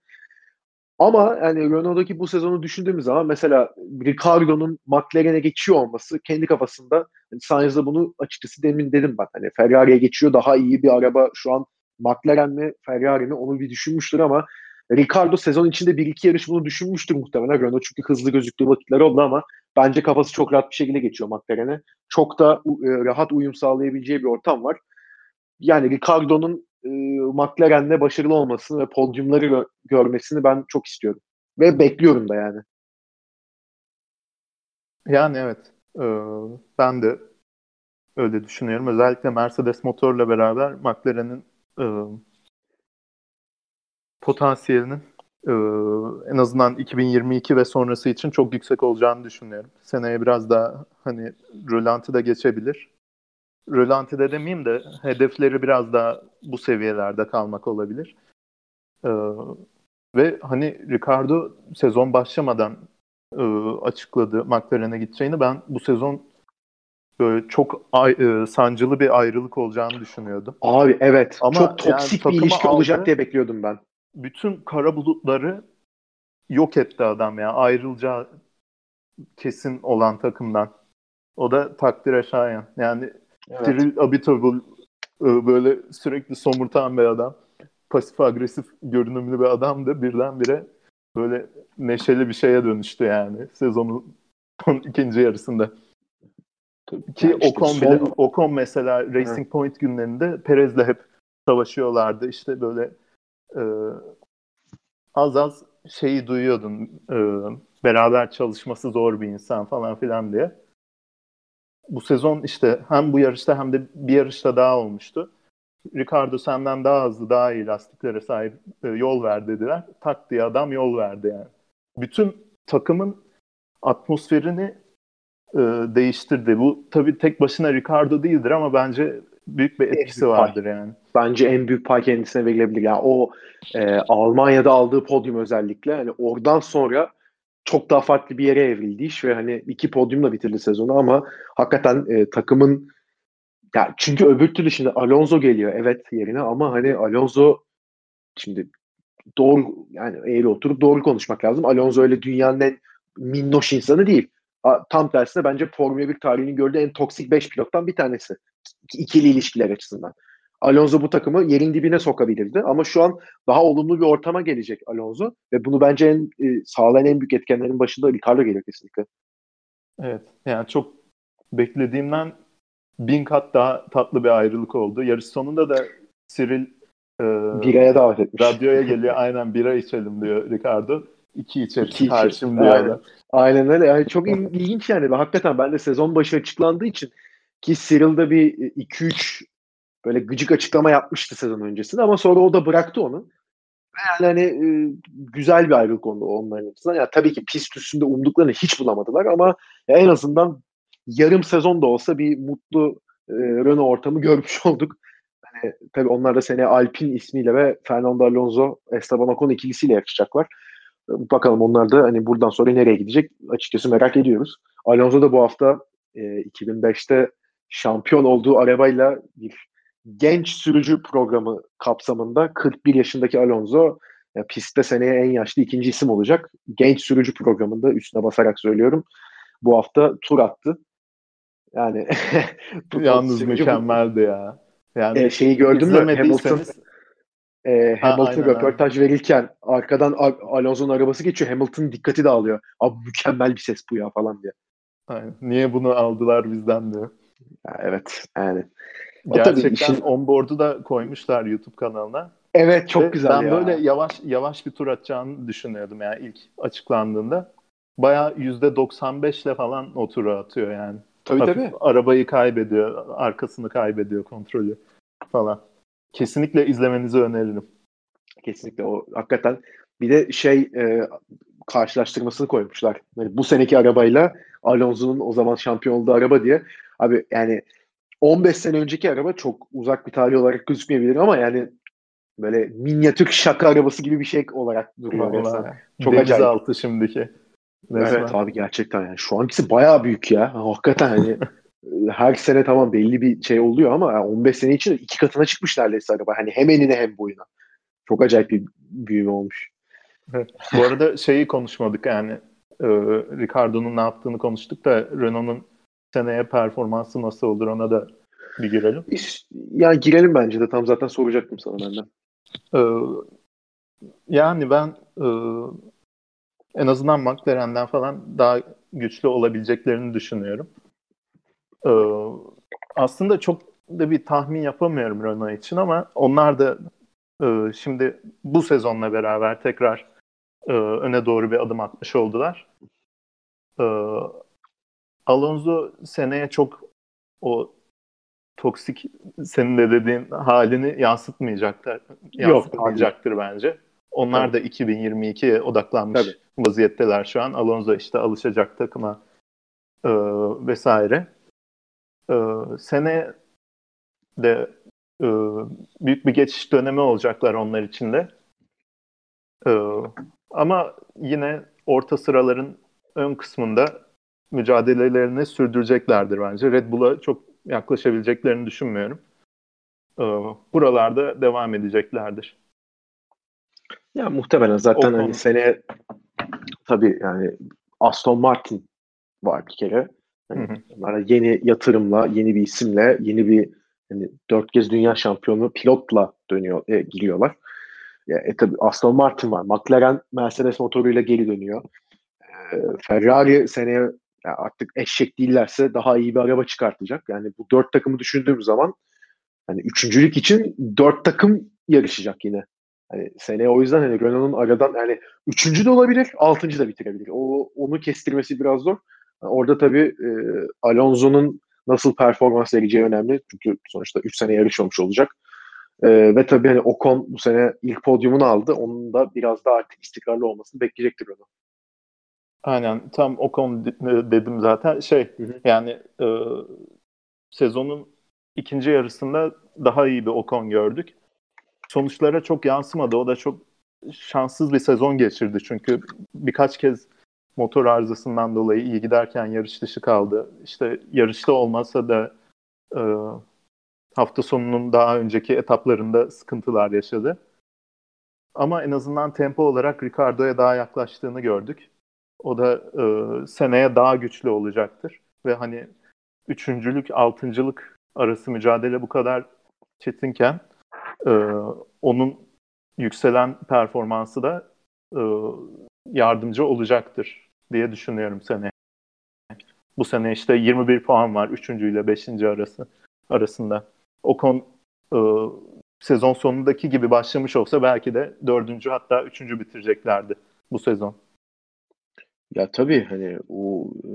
[SPEAKER 1] Ama yani Renault'daki bu sezonu düşündüğümüz zaman mesela Ricardo'nun McLaren'e geçiyor olması kendi kafasında yani Sainz'da bunu açıkçası demin dedim bak hani Ferrari'ye geçiyor daha iyi bir araba şu an McLaren mi Ferrari mi onu bir düşünmüştür ama Ricardo sezon içinde bir iki yarış bunu düşünmüştür muhtemelen Renault çünkü hızlı gözüktüğü vakitler oldu ama bence kafası çok rahat bir şekilde geçiyor McLaren'e. Çok da e, rahat uyum sağlayabileceği bir ortam var. Yani Ricardo'nun e, McLaren'le başarılı olmasını ve podyumları gö- görmesini ben çok istiyorum. Ve bekliyorum da yani.
[SPEAKER 2] Yani evet. Ee, ben de öyle düşünüyorum. Özellikle Mercedes motorla beraber McLaren'in e, potansiyelinin e, en azından 2022 ve sonrası için çok yüksek olacağını düşünüyorum. Seneye biraz daha hani rölanti de geçebilir rölantide demeyeyim de hedefleri biraz daha bu seviyelerde kalmak olabilir. Ee, ve hani Ricardo sezon başlamadan e, açıkladı McLaren'e gideceğini. Ben bu sezon böyle çok ay, e, sancılı bir ayrılık olacağını düşünüyordum.
[SPEAKER 1] Abi evet. Ama çok toksik yani bir ilişki aldı, olacak diye bekliyordum ben.
[SPEAKER 2] Bütün kara bulutları yok etti adam ya. Ayrılacağı kesin olan takımdan. O da takdire şayan. Yani Evet. Cyril Abitable e, böyle sürekli somurtan bir adam. Pasif agresif görünümlü bir adam da birdenbire böyle neşeli bir şeye dönüştü yani sezonun ikinci yarısında. Ki yani işte Ocon son... bile, Ocon mesela Racing Hı. Point günlerinde Perez'le hep savaşıyorlardı. İşte böyle e, az az şeyi duyuyordun e, beraber çalışması zor bir insan falan filan diye bu sezon işte hem bu yarışta hem de bir yarışta daha olmuştu. Ricardo senden daha hızlı, daha iyi lastiklere sahip e, yol ver dediler. Tak diye adam yol verdi yani. Bütün takımın atmosferini e, değiştirdi. Bu tabii tek başına Ricardo değildir ama bence büyük bir etkisi büyük vardır pay. yani.
[SPEAKER 1] Bence en büyük pay kendisine verilebilir. Yani o e, Almanya'da aldığı podyum özellikle hani oradan sonra çok daha farklı bir yere evrildi iş ve hani iki podyumla bitirdi sezonu ama hakikaten e, takımın ya çünkü öbür türlü şimdi Alonso geliyor evet yerine ama hani Alonso şimdi doğru yani eğri oturup doğru konuşmak lazım. Alonso öyle dünyanın en minnoş insanı değil. Tam tersine bence Formula 1 tarihinin gördüğü en toksik 5 pilottan bir tanesi. İkili ilişkiler açısından. Alonso bu takımı yerin dibine sokabilirdi. Ama şu an daha olumlu bir ortama gelecek Alonso ve bunu bence en, e, sağlayan en büyük etkenlerin başında Ricardo geliyor kesinlikle.
[SPEAKER 2] Evet. Yani çok beklediğimden bin kat daha tatlı bir ayrılık oldu. Yarış sonunda da Cyril e,
[SPEAKER 1] biraya davet etmiş.
[SPEAKER 2] Radyoya geliyor aynen bira içelim diyor Ricardo. İki
[SPEAKER 1] İki
[SPEAKER 2] karşım diyorlar.
[SPEAKER 1] Aynen. Aynen öyle. Yani çok il- ilginç yani. Hakikaten ben de sezon başı açıklandığı için ki Cyril'da bir 2-3 böyle gıcık açıklama yapmıştı sezon öncesinde ama sonra o da bıraktı onu. Yani hani e, güzel bir ayrılık oldu onların açısından. Yani tabii ki pist üstünde umduklarını hiç bulamadılar ama en azından yarım sezon da olsa bir mutlu e, Renault ortamı görmüş olduk. Hani, tabii onlar da sene Alpine ismiyle ve Fernando Alonso, Esteban Ocon ikilisiyle yarışacaklar. Bakalım onlar da hani buradan sonra nereye gidecek açıkçası merak ediyoruz. Alonso da bu hafta e, 2005'te şampiyon olduğu arabayla bir genç sürücü programı kapsamında 41 yaşındaki Alonso ya pistte seneye en yaşlı ikinci isim olacak. Genç sürücü programında üstüne basarak söylüyorum. Bu hafta tur attı. Yani
[SPEAKER 2] yalnız mükemmeldi ya. Yani
[SPEAKER 1] e, şeyi gördün mü? Hamilton e, Hamilton
[SPEAKER 2] aynen,
[SPEAKER 1] röportaj verirken arkadan Alonso'nun arabası geçiyor. Hamilton'ın dikkati dağılıyor. Abi mükemmel bir ses bu ya falan diye.
[SPEAKER 2] Aynen. Niye bunu aldılar bizden diyor.
[SPEAKER 1] Ya, evet yani.
[SPEAKER 2] Gerçekten işin... onboard'u da koymuşlar YouTube kanalına.
[SPEAKER 1] Evet çok
[SPEAKER 2] Ve
[SPEAKER 1] güzel
[SPEAKER 2] ben
[SPEAKER 1] ya.
[SPEAKER 2] böyle yavaş yavaş bir tur atacağını düşünüyordum yani ilk açıklandığında. Bayağı %95 ile falan o turu atıyor yani.
[SPEAKER 1] Tabii
[SPEAKER 2] Hafif
[SPEAKER 1] tabii.
[SPEAKER 2] Arabayı kaybediyor, arkasını kaybediyor kontrolü falan. Kesinlikle izlemenizi öneririm.
[SPEAKER 1] Kesinlikle o hakikaten bir de şey e, karşılaştırmasını koymuşlar. Yani bu seneki arabayla Alonso'nun o zaman şampiyon olduğu araba diye. Abi yani 15 sene önceki araba çok uzak bir tarih olarak gözükmeyebilir ama yani böyle minyatür şaka arabası gibi bir şey olarak duruyor. Çok
[SPEAKER 2] Deniz
[SPEAKER 1] acayip.
[SPEAKER 2] altı şimdiki.
[SPEAKER 1] Resmen. Evet abi gerçekten yani şu ankisi bayağı büyük ya. Hakikaten hani her sene tamam belli bir şey oluyor ama yani 15 sene için iki katına çıkmış neredeyse araba. Hani hem enine hem boyuna. Çok acayip bir büyüme olmuş.
[SPEAKER 2] Evet. Bu arada şeyi konuşmadık yani e, Ricardo'nun ne yaptığını konuştuk da Renault'un seneye performansı nasıl olur ona da bir girelim.
[SPEAKER 1] Ya girelim bence de tam zaten soracaktım sana benden.
[SPEAKER 2] Ee, yani ben e, en azından McLaren'den falan daha güçlü olabileceklerini düşünüyorum. Ee, aslında çok da bir tahmin yapamıyorum Renault için ama onlar da e, şimdi bu sezonla beraber tekrar e, öne doğru bir adım atmış oldular. E, Alonso seneye çok o toksik senin de dediğin halini yansıtmayacaktır. Yansıtmayacaktır Yok, bence. Onlar Tabii. da 2022'ye odaklanmış Tabii. vaziyetteler şu an. Alonso işte alışacak takıma e, vesaire. E, sene de e, büyük bir geçiş dönemi olacaklar onlar için de. E, ama yine orta sıraların ön kısmında mücadelelerini sürdüreceklerdir bence. Red Bull'a çok yaklaşabileceklerini düşünmüyorum. Ee, buralarda devam edeceklerdir.
[SPEAKER 1] Ya muhtemelen zaten hani seneye tabii yani Aston Martin var bir kere. Yani yeni yatırımla, yeni bir isimle, yeni bir hani dört kez dünya şampiyonu pilotla dönüyor, e, giriyorlar. Ya, e, tabii Aston Martin var. McLaren Mercedes motoruyla geri dönüyor. E, Ferrari seneye yani artık eşek değillerse daha iyi bir araba çıkartacak. Yani bu dört takımı düşündüğüm zaman hani üçüncülük için dört takım yarışacak yine. Hani seneye o yüzden hani Renault'un aradan yani üçüncü de olabilir, altıncı da bitirebilir. O onu kestirmesi biraz zor. Yani orada tabii e, Alonso'nun nasıl performans vereceği önemli. Çünkü sonuçta 3 sene yarışmamış olacak. E, ve tabii hani Ocon bu sene ilk podyumunu aldı. Onun da biraz daha artık istikrarlı olmasını bekleyecektir onu.
[SPEAKER 2] Aynen tam o konu dedim zaten şey hı hı. yani e, sezonun ikinci yarısında daha iyi bir Ocon gördük. Sonuçlara çok yansımadı. O da çok şanssız bir sezon geçirdi çünkü birkaç kez motor arızasından dolayı iyi giderken yarış dışı kaldı. İşte yarışta olmasa da e, hafta sonunun daha önceki etaplarında sıkıntılar yaşadı. Ama en azından tempo olarak Ricardo'ya daha yaklaştığını gördük. O da e, seneye daha güçlü olacaktır. Ve hani üçüncülük, altıncılık arası mücadele bu kadar çetinken e, onun yükselen performansı da e, yardımcı olacaktır diye düşünüyorum sene. Bu sene işte 21 puan var 3. ile 5. arası arasında. Ocon e, sezon sonundaki gibi başlamış olsa belki de 4. hatta 3. bitireceklerdi bu sezon.
[SPEAKER 1] Ya tabii hani o e,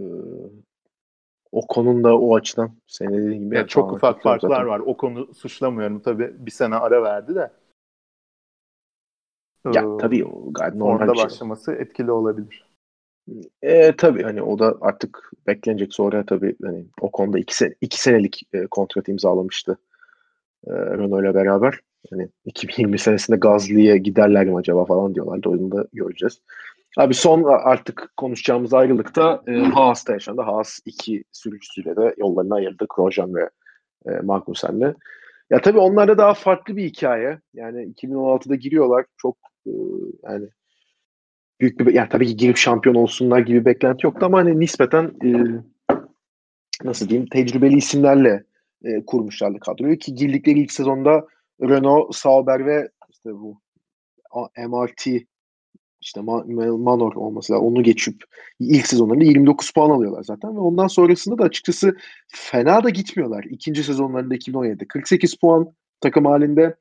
[SPEAKER 1] o konuda o açıdan senin dediğin gibi
[SPEAKER 2] yani çok ufak farklar zaten. var. O konu suçlamıyorum tabii. Bir sene ara verdi de.
[SPEAKER 1] Ya ee, tabii o gayet normal
[SPEAKER 2] bir şey. başlaması etkili olabilir.
[SPEAKER 1] E, tabii hani o da artık beklenecek sonra tabii hani o konuda iki, sene, iki senelik e, kontrat imzalamıştı e, Renault ile beraber. Hani 2020 senesinde Gazli'ye giderler mi acaba falan diyorlardı. Onu da göreceğiz. Abi son artık konuşacağımız ayrılıkta e, Haas'ta yaşandı. Haas iki sürücüsüyle de yollarını ayırdı. Grosjean ve e, Magnussen'le. Ya tabii onlarda daha farklı bir hikaye. Yani 2016'da giriyorlar. Çok e, yani büyük bir yani tabii ki girip şampiyon olsunlar gibi beklenti yoktu ama hani nispeten e, nasıl diyeyim tecrübeli isimlerle e, kurmuşlardı kadroyu ki girdikleri ilk sezonda Renault, Sauber ve işte bu MRT işte Manor olması lazım. Onu geçip ilk sezonlarında 29 puan alıyorlar zaten ve ondan sonrasında da açıkçası fena da gitmiyorlar. İkinci sezonlarında 2017'de 48 puan takım halinde.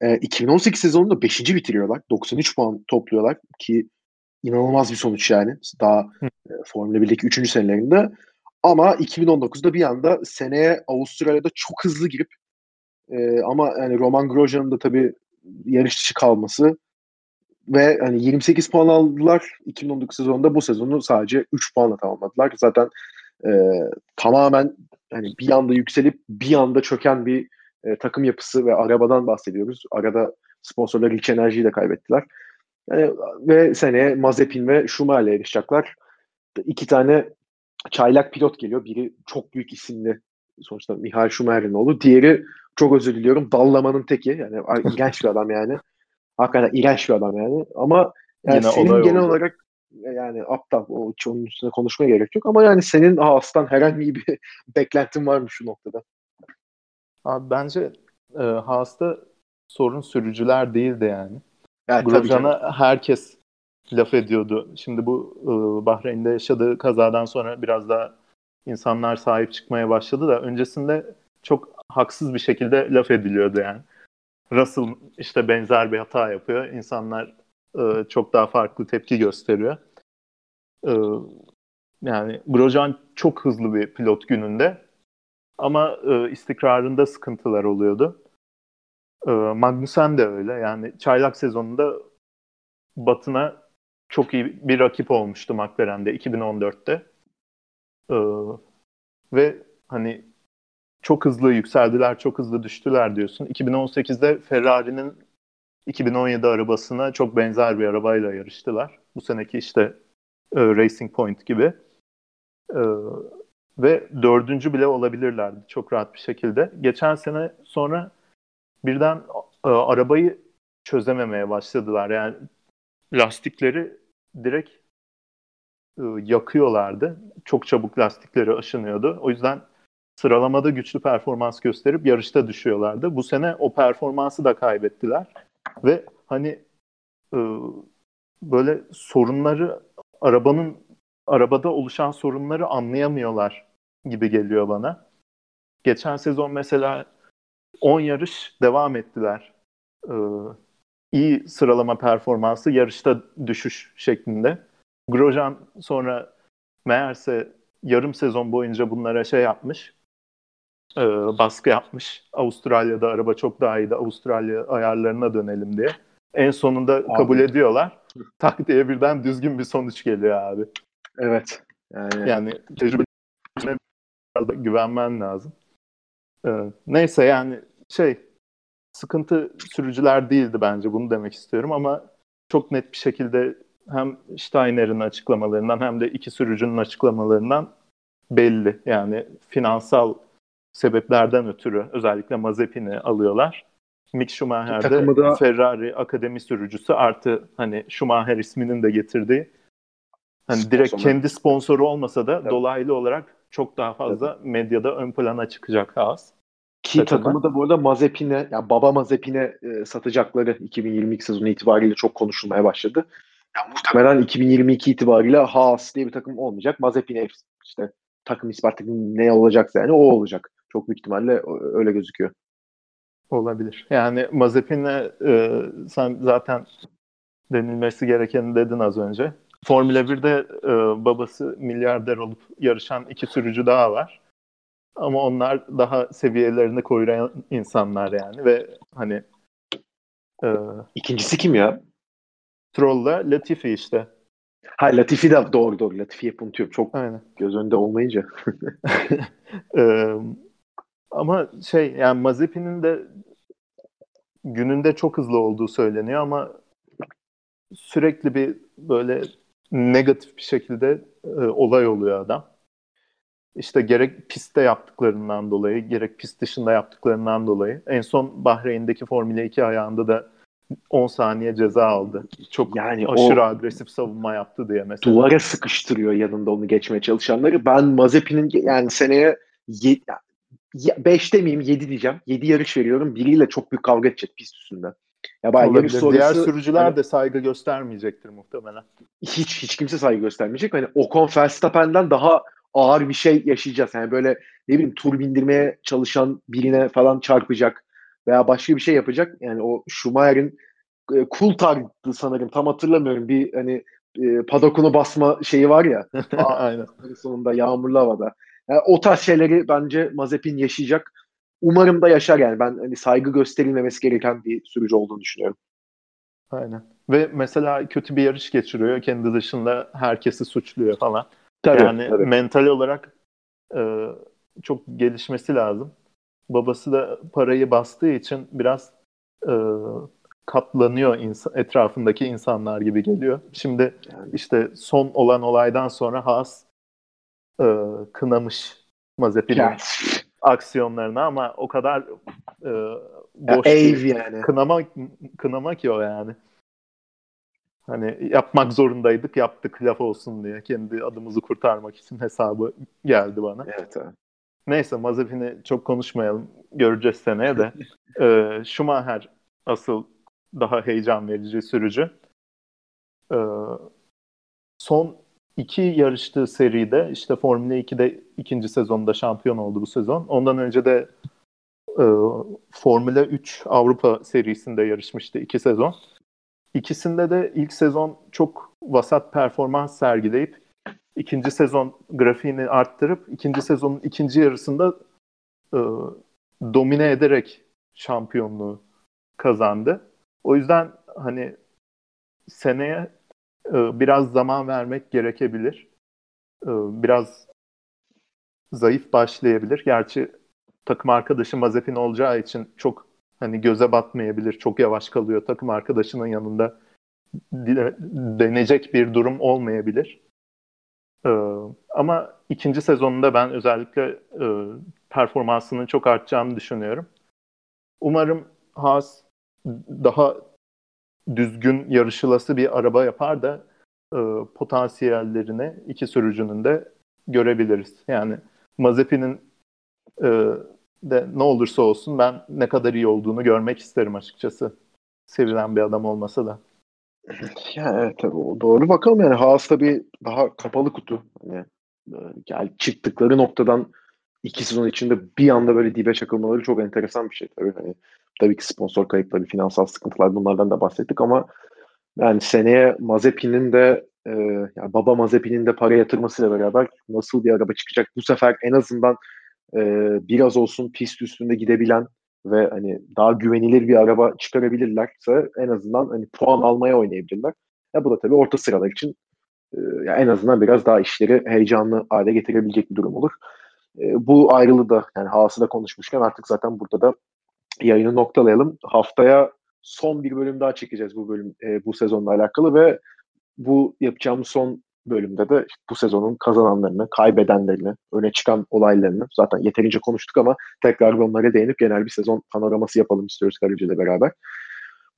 [SPEAKER 1] E, 2018 sezonunda 5. bitiriyorlar. 93 puan topluyorlar ki inanılmaz bir sonuç yani. Daha e, Formula 1'deki 3. senelerinde. Ama 2019'da bir anda seneye Avustralya'da çok hızlı girip e, ama yani Roman Grosjean'ın da tabii yarış dışı kalması ve hani 28 puan aldılar 2019 sezonunda bu sezonu sadece 3 puanla tamamladılar. Zaten e, tamamen hani bir anda yükselip bir anda çöken bir e, takım yapısı ve arabadan bahsediyoruz. Arada sponsorlar Rich Enerji'yi de kaybettiler. Yani, ve seneye Mazepin ve Schumacher'le yarışacaklar. İki tane çaylak pilot geliyor. Biri çok büyük isimli sonuçta Mihail Schumacher'in oğlu. Diğeri çok özür diliyorum Dallaman'ın teki. Yani iğrenç bir adam yani. Hakikaten iğrenç bir adam yani. Ama yani Yine senin genel oldu. olarak yani aptal o onun üstüne konuşmaya gerek yok ama yani senin Haas'tan herhangi bir beklentin var mı şu noktada?
[SPEAKER 2] Abi bence e, Haas'ta sorun sürücüler değildi yani. yani Grosjean'a herkes laf ediyordu. Şimdi bu e, Bahreyn'de yaşadığı kazadan sonra biraz daha insanlar sahip çıkmaya başladı da öncesinde çok haksız bir şekilde laf ediliyordu yani. Russell işte benzer bir hata yapıyor. İnsanlar e, çok daha farklı tepki gösteriyor. E, yani Grosjean çok hızlı bir pilot gününde ama e, istikrarında sıkıntılar oluyordu. E, Magnussen de öyle. Yani çaylak sezonunda Batın'a çok iyi bir rakip olmuştu McLaren'de 2014'te. E, ve hani çok hızlı yükseldiler, çok hızlı düştüler diyorsun. 2018'de Ferrari'nin 2017 arabasına çok benzer bir arabayla yarıştılar. Bu seneki işte e, Racing Point gibi. E, ve dördüncü bile olabilirlerdi çok rahat bir şekilde. Geçen sene sonra birden e, arabayı çözememeye başladılar. Yani lastikleri direkt e, yakıyorlardı. Çok çabuk lastikleri aşınıyordu. O yüzden sıralamada güçlü performans gösterip yarışta düşüyorlardı. Bu sene o performansı da kaybettiler. Ve hani e, böyle sorunları arabanın arabada oluşan sorunları anlayamıyorlar gibi geliyor bana. Geçen sezon mesela 10 yarış devam ettiler. Ee, iyi sıralama performansı, yarışta düşüş şeklinde. Grosjean sonra meğerse yarım sezon boyunca bunlara şey yapmış, e, baskı yapmış. Avustralya'da araba çok daha iyiydi, Avustralya ayarlarına dönelim diye. En sonunda abi. kabul ediyorlar. Tak diye birden düzgün bir sonuç geliyor abi.
[SPEAKER 1] Evet.
[SPEAKER 2] Yani, yani tecrübesine güvenmen lazım. Ee, neyse yani şey sıkıntı sürücüler değildi bence bunu demek istiyorum ama çok net bir şekilde hem Steiner'in açıklamalarından hem de iki sürücünün açıklamalarından belli. Yani finansal sebeplerden ötürü özellikle Mazepin'i alıyorlar. Mick Schumacher de da... Ferrari akademi sürücüsü artı hani Schumacher isminin de getirdiği hani Sponsor direkt kendi sponsoru olmasa da evet. dolaylı olarak çok daha fazla evet. medyada ön plana çıkacak Haas.
[SPEAKER 1] Ki takımı, takımı da bu arada Mazepin'e, yani baba Mazepin'e e, satacakları 2022 sezonu itibariyle çok konuşulmaya başladı. Yani muhtemelen 2022 itibariyle Haas diye bir takım olmayacak. Mazepin'e işte takım ismi artık ne olacaksa yani o olacak. Çok büyük ihtimalle öyle gözüküyor.
[SPEAKER 2] Olabilir. Yani Mazepin'e e, sen zaten denilmesi gerekeni dedin az önce. Formula 1'de e, babası milyarder olup yarışan iki sürücü daha var. Ama onlar daha seviyelerini koruyan insanlar yani ve hani
[SPEAKER 1] e, ikincisi kim ya?
[SPEAKER 2] Stroll'la Latifi işte.
[SPEAKER 1] Ha Latifi de doğru doğru. Latifi'ye unutuyorum. Çok Aynen. göz önünde olmayınca.
[SPEAKER 2] e, ama şey yani Mazepin'in de gününde çok hızlı olduğu söyleniyor ama sürekli bir böyle negatif bir şekilde e, olay oluyor adam. İşte gerek pistte yaptıklarından dolayı, gerek pist dışında yaptıklarından dolayı. En son Bahreyn'deki Formula 2 ayağında da 10 saniye ceza aldı. Çok yani aşırı agresif savunma yaptı diye mesela.
[SPEAKER 1] Duvara sıkıştırıyor yanında onu geçmeye çalışanları. Ben Mazepin'in yani seneye 5 demeyeyim 7 diyeceğim. 7 yarış veriyorum. Biriyle çok büyük kavga edecek pist üstünde.
[SPEAKER 2] Ya bayağı yarış sonrası, Diğer sürücüler hani, de saygı göstermeyecektir muhtemelen.
[SPEAKER 1] Hiç hiç kimse saygı göstermeyecek. Hani Ocon Verstappen'den daha ağır bir şey yaşayacağız. Yani böyle ne bileyim tur bindirmeye çalışan birine falan çarpacak veya başka bir şey yapacak. Yani o Schumacher'in e, Coulthard'dı sanırım tam hatırlamıyorum. Bir hani e, padokunu basma şeyi var ya. Aynen. Sonunda yağmurlu havada. Yani o tarz şeyleri bence Mazepin yaşayacak. Umarım da yaşar yani. Ben hani saygı gösterilmemesi gereken bir sürücü olduğunu düşünüyorum.
[SPEAKER 2] Aynen. Ve mesela kötü bir yarış geçiriyor. Kendi dışında herkesi suçluyor falan. Tabii, yani tabii. mental olarak e, çok gelişmesi lazım. Babası da parayı bastığı için biraz e, katlanıyor insan, etrafındaki insanlar gibi geliyor. Şimdi işte son olan olaydan sonra Haas e, kınamış Mazepin'in yani. aksiyonlarını ama o kadar e, boş
[SPEAKER 1] ya, ev yani.
[SPEAKER 2] kınama kınama ki o yani. Hani yapmak zorundaydık, yaptık laf olsun diye. Kendi adımızı kurtarmak için hesabı geldi bana.
[SPEAKER 1] Evet abi.
[SPEAKER 2] Neyse Mazepin'i çok konuşmayalım. Göreceğiz seneye de. ee, Schumacher asıl daha heyecan verici sürücü. Ee, son iki yarıştığı seride işte Formula 2'de ikinci sezonda şampiyon oldu bu sezon. Ondan önce de e, Formula 3 Avrupa serisinde yarışmıştı iki sezon. İkisinde de ilk sezon çok vasat performans sergileyip ikinci sezon grafiğini arttırıp ikinci sezonun ikinci yarısında e, domine ederek şampiyonluğu kazandı. O yüzden hani seneye biraz zaman vermek gerekebilir. E, biraz zayıf başlayabilir. Gerçi takım arkadaşı Mazepin olacağı için çok hani göze batmayabilir. Çok yavaş kalıyor. Takım arkadaşının yanında denecek bir durum olmayabilir. Ee, ama ikinci sezonunda ben özellikle e, performansının çok artacağını düşünüyorum. Umarım Haas daha düzgün yarışılası bir araba yapar da e, potansiyellerini iki sürücünün de görebiliriz. Yani Mazepin'in e, de ne olursa olsun ben ne kadar iyi olduğunu görmek isterim açıkçası. Sevilen bir adam olmasa da.
[SPEAKER 1] Ya evet tabii doğru bakalım yani Haas tabii daha kapalı kutu. Hani yani çıktıkları noktadan iki sezon içinde bir anda böyle dibe çakılmaları çok enteresan bir şey tabii. Hani tabii ki sponsor kayıpları, finansal sıkıntılar bunlardan da bahsettik ama yani seneye Mazepin'in de e, yani baba Mazepin'in de para yatırmasıyla beraber nasıl bir araba çıkacak? Bu sefer en azından e, biraz olsun pist üstünde gidebilen ve hani daha güvenilir bir araba çıkarabilirlerse en azından hani puan almaya oynayabilirler. Ya bu da tabii orta sıralar için e, ya en azından biraz daha işleri heyecanlı hale getirebilecek bir durum olur. E, bu ayrılı da yani Haas'ı da konuşmuşken artık zaten burada da yayını noktalayalım. Haftaya son bir bölüm daha çekeceğiz bu bölüm e, bu sezonla alakalı ve bu yapacağımız son bölümde de bu sezonun kazananlarını, kaybedenlerini, öne çıkan olaylarını zaten yeterince konuştuk ama tekrar onlara değinip genel bir sezon panoraması yapalım istiyoruz Karaca ile beraber.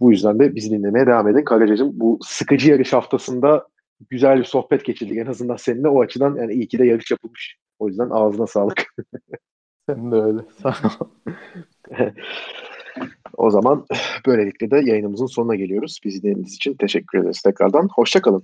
[SPEAKER 1] Bu yüzden de bizi dinlemeye devam edin. Karaca'cığım bu sıkıcı yarış haftasında güzel bir sohbet geçirdik. En azından seninle o açıdan yani iyi ki de yarış yapılmış. O yüzden ağzına sağlık.
[SPEAKER 2] Senin de öyle. Sağ ol.
[SPEAKER 1] o zaman böylelikle de yayınımızın sonuna geliyoruz. Bizi dinlediğiniz için teşekkür ederiz tekrardan. Hoşçakalın.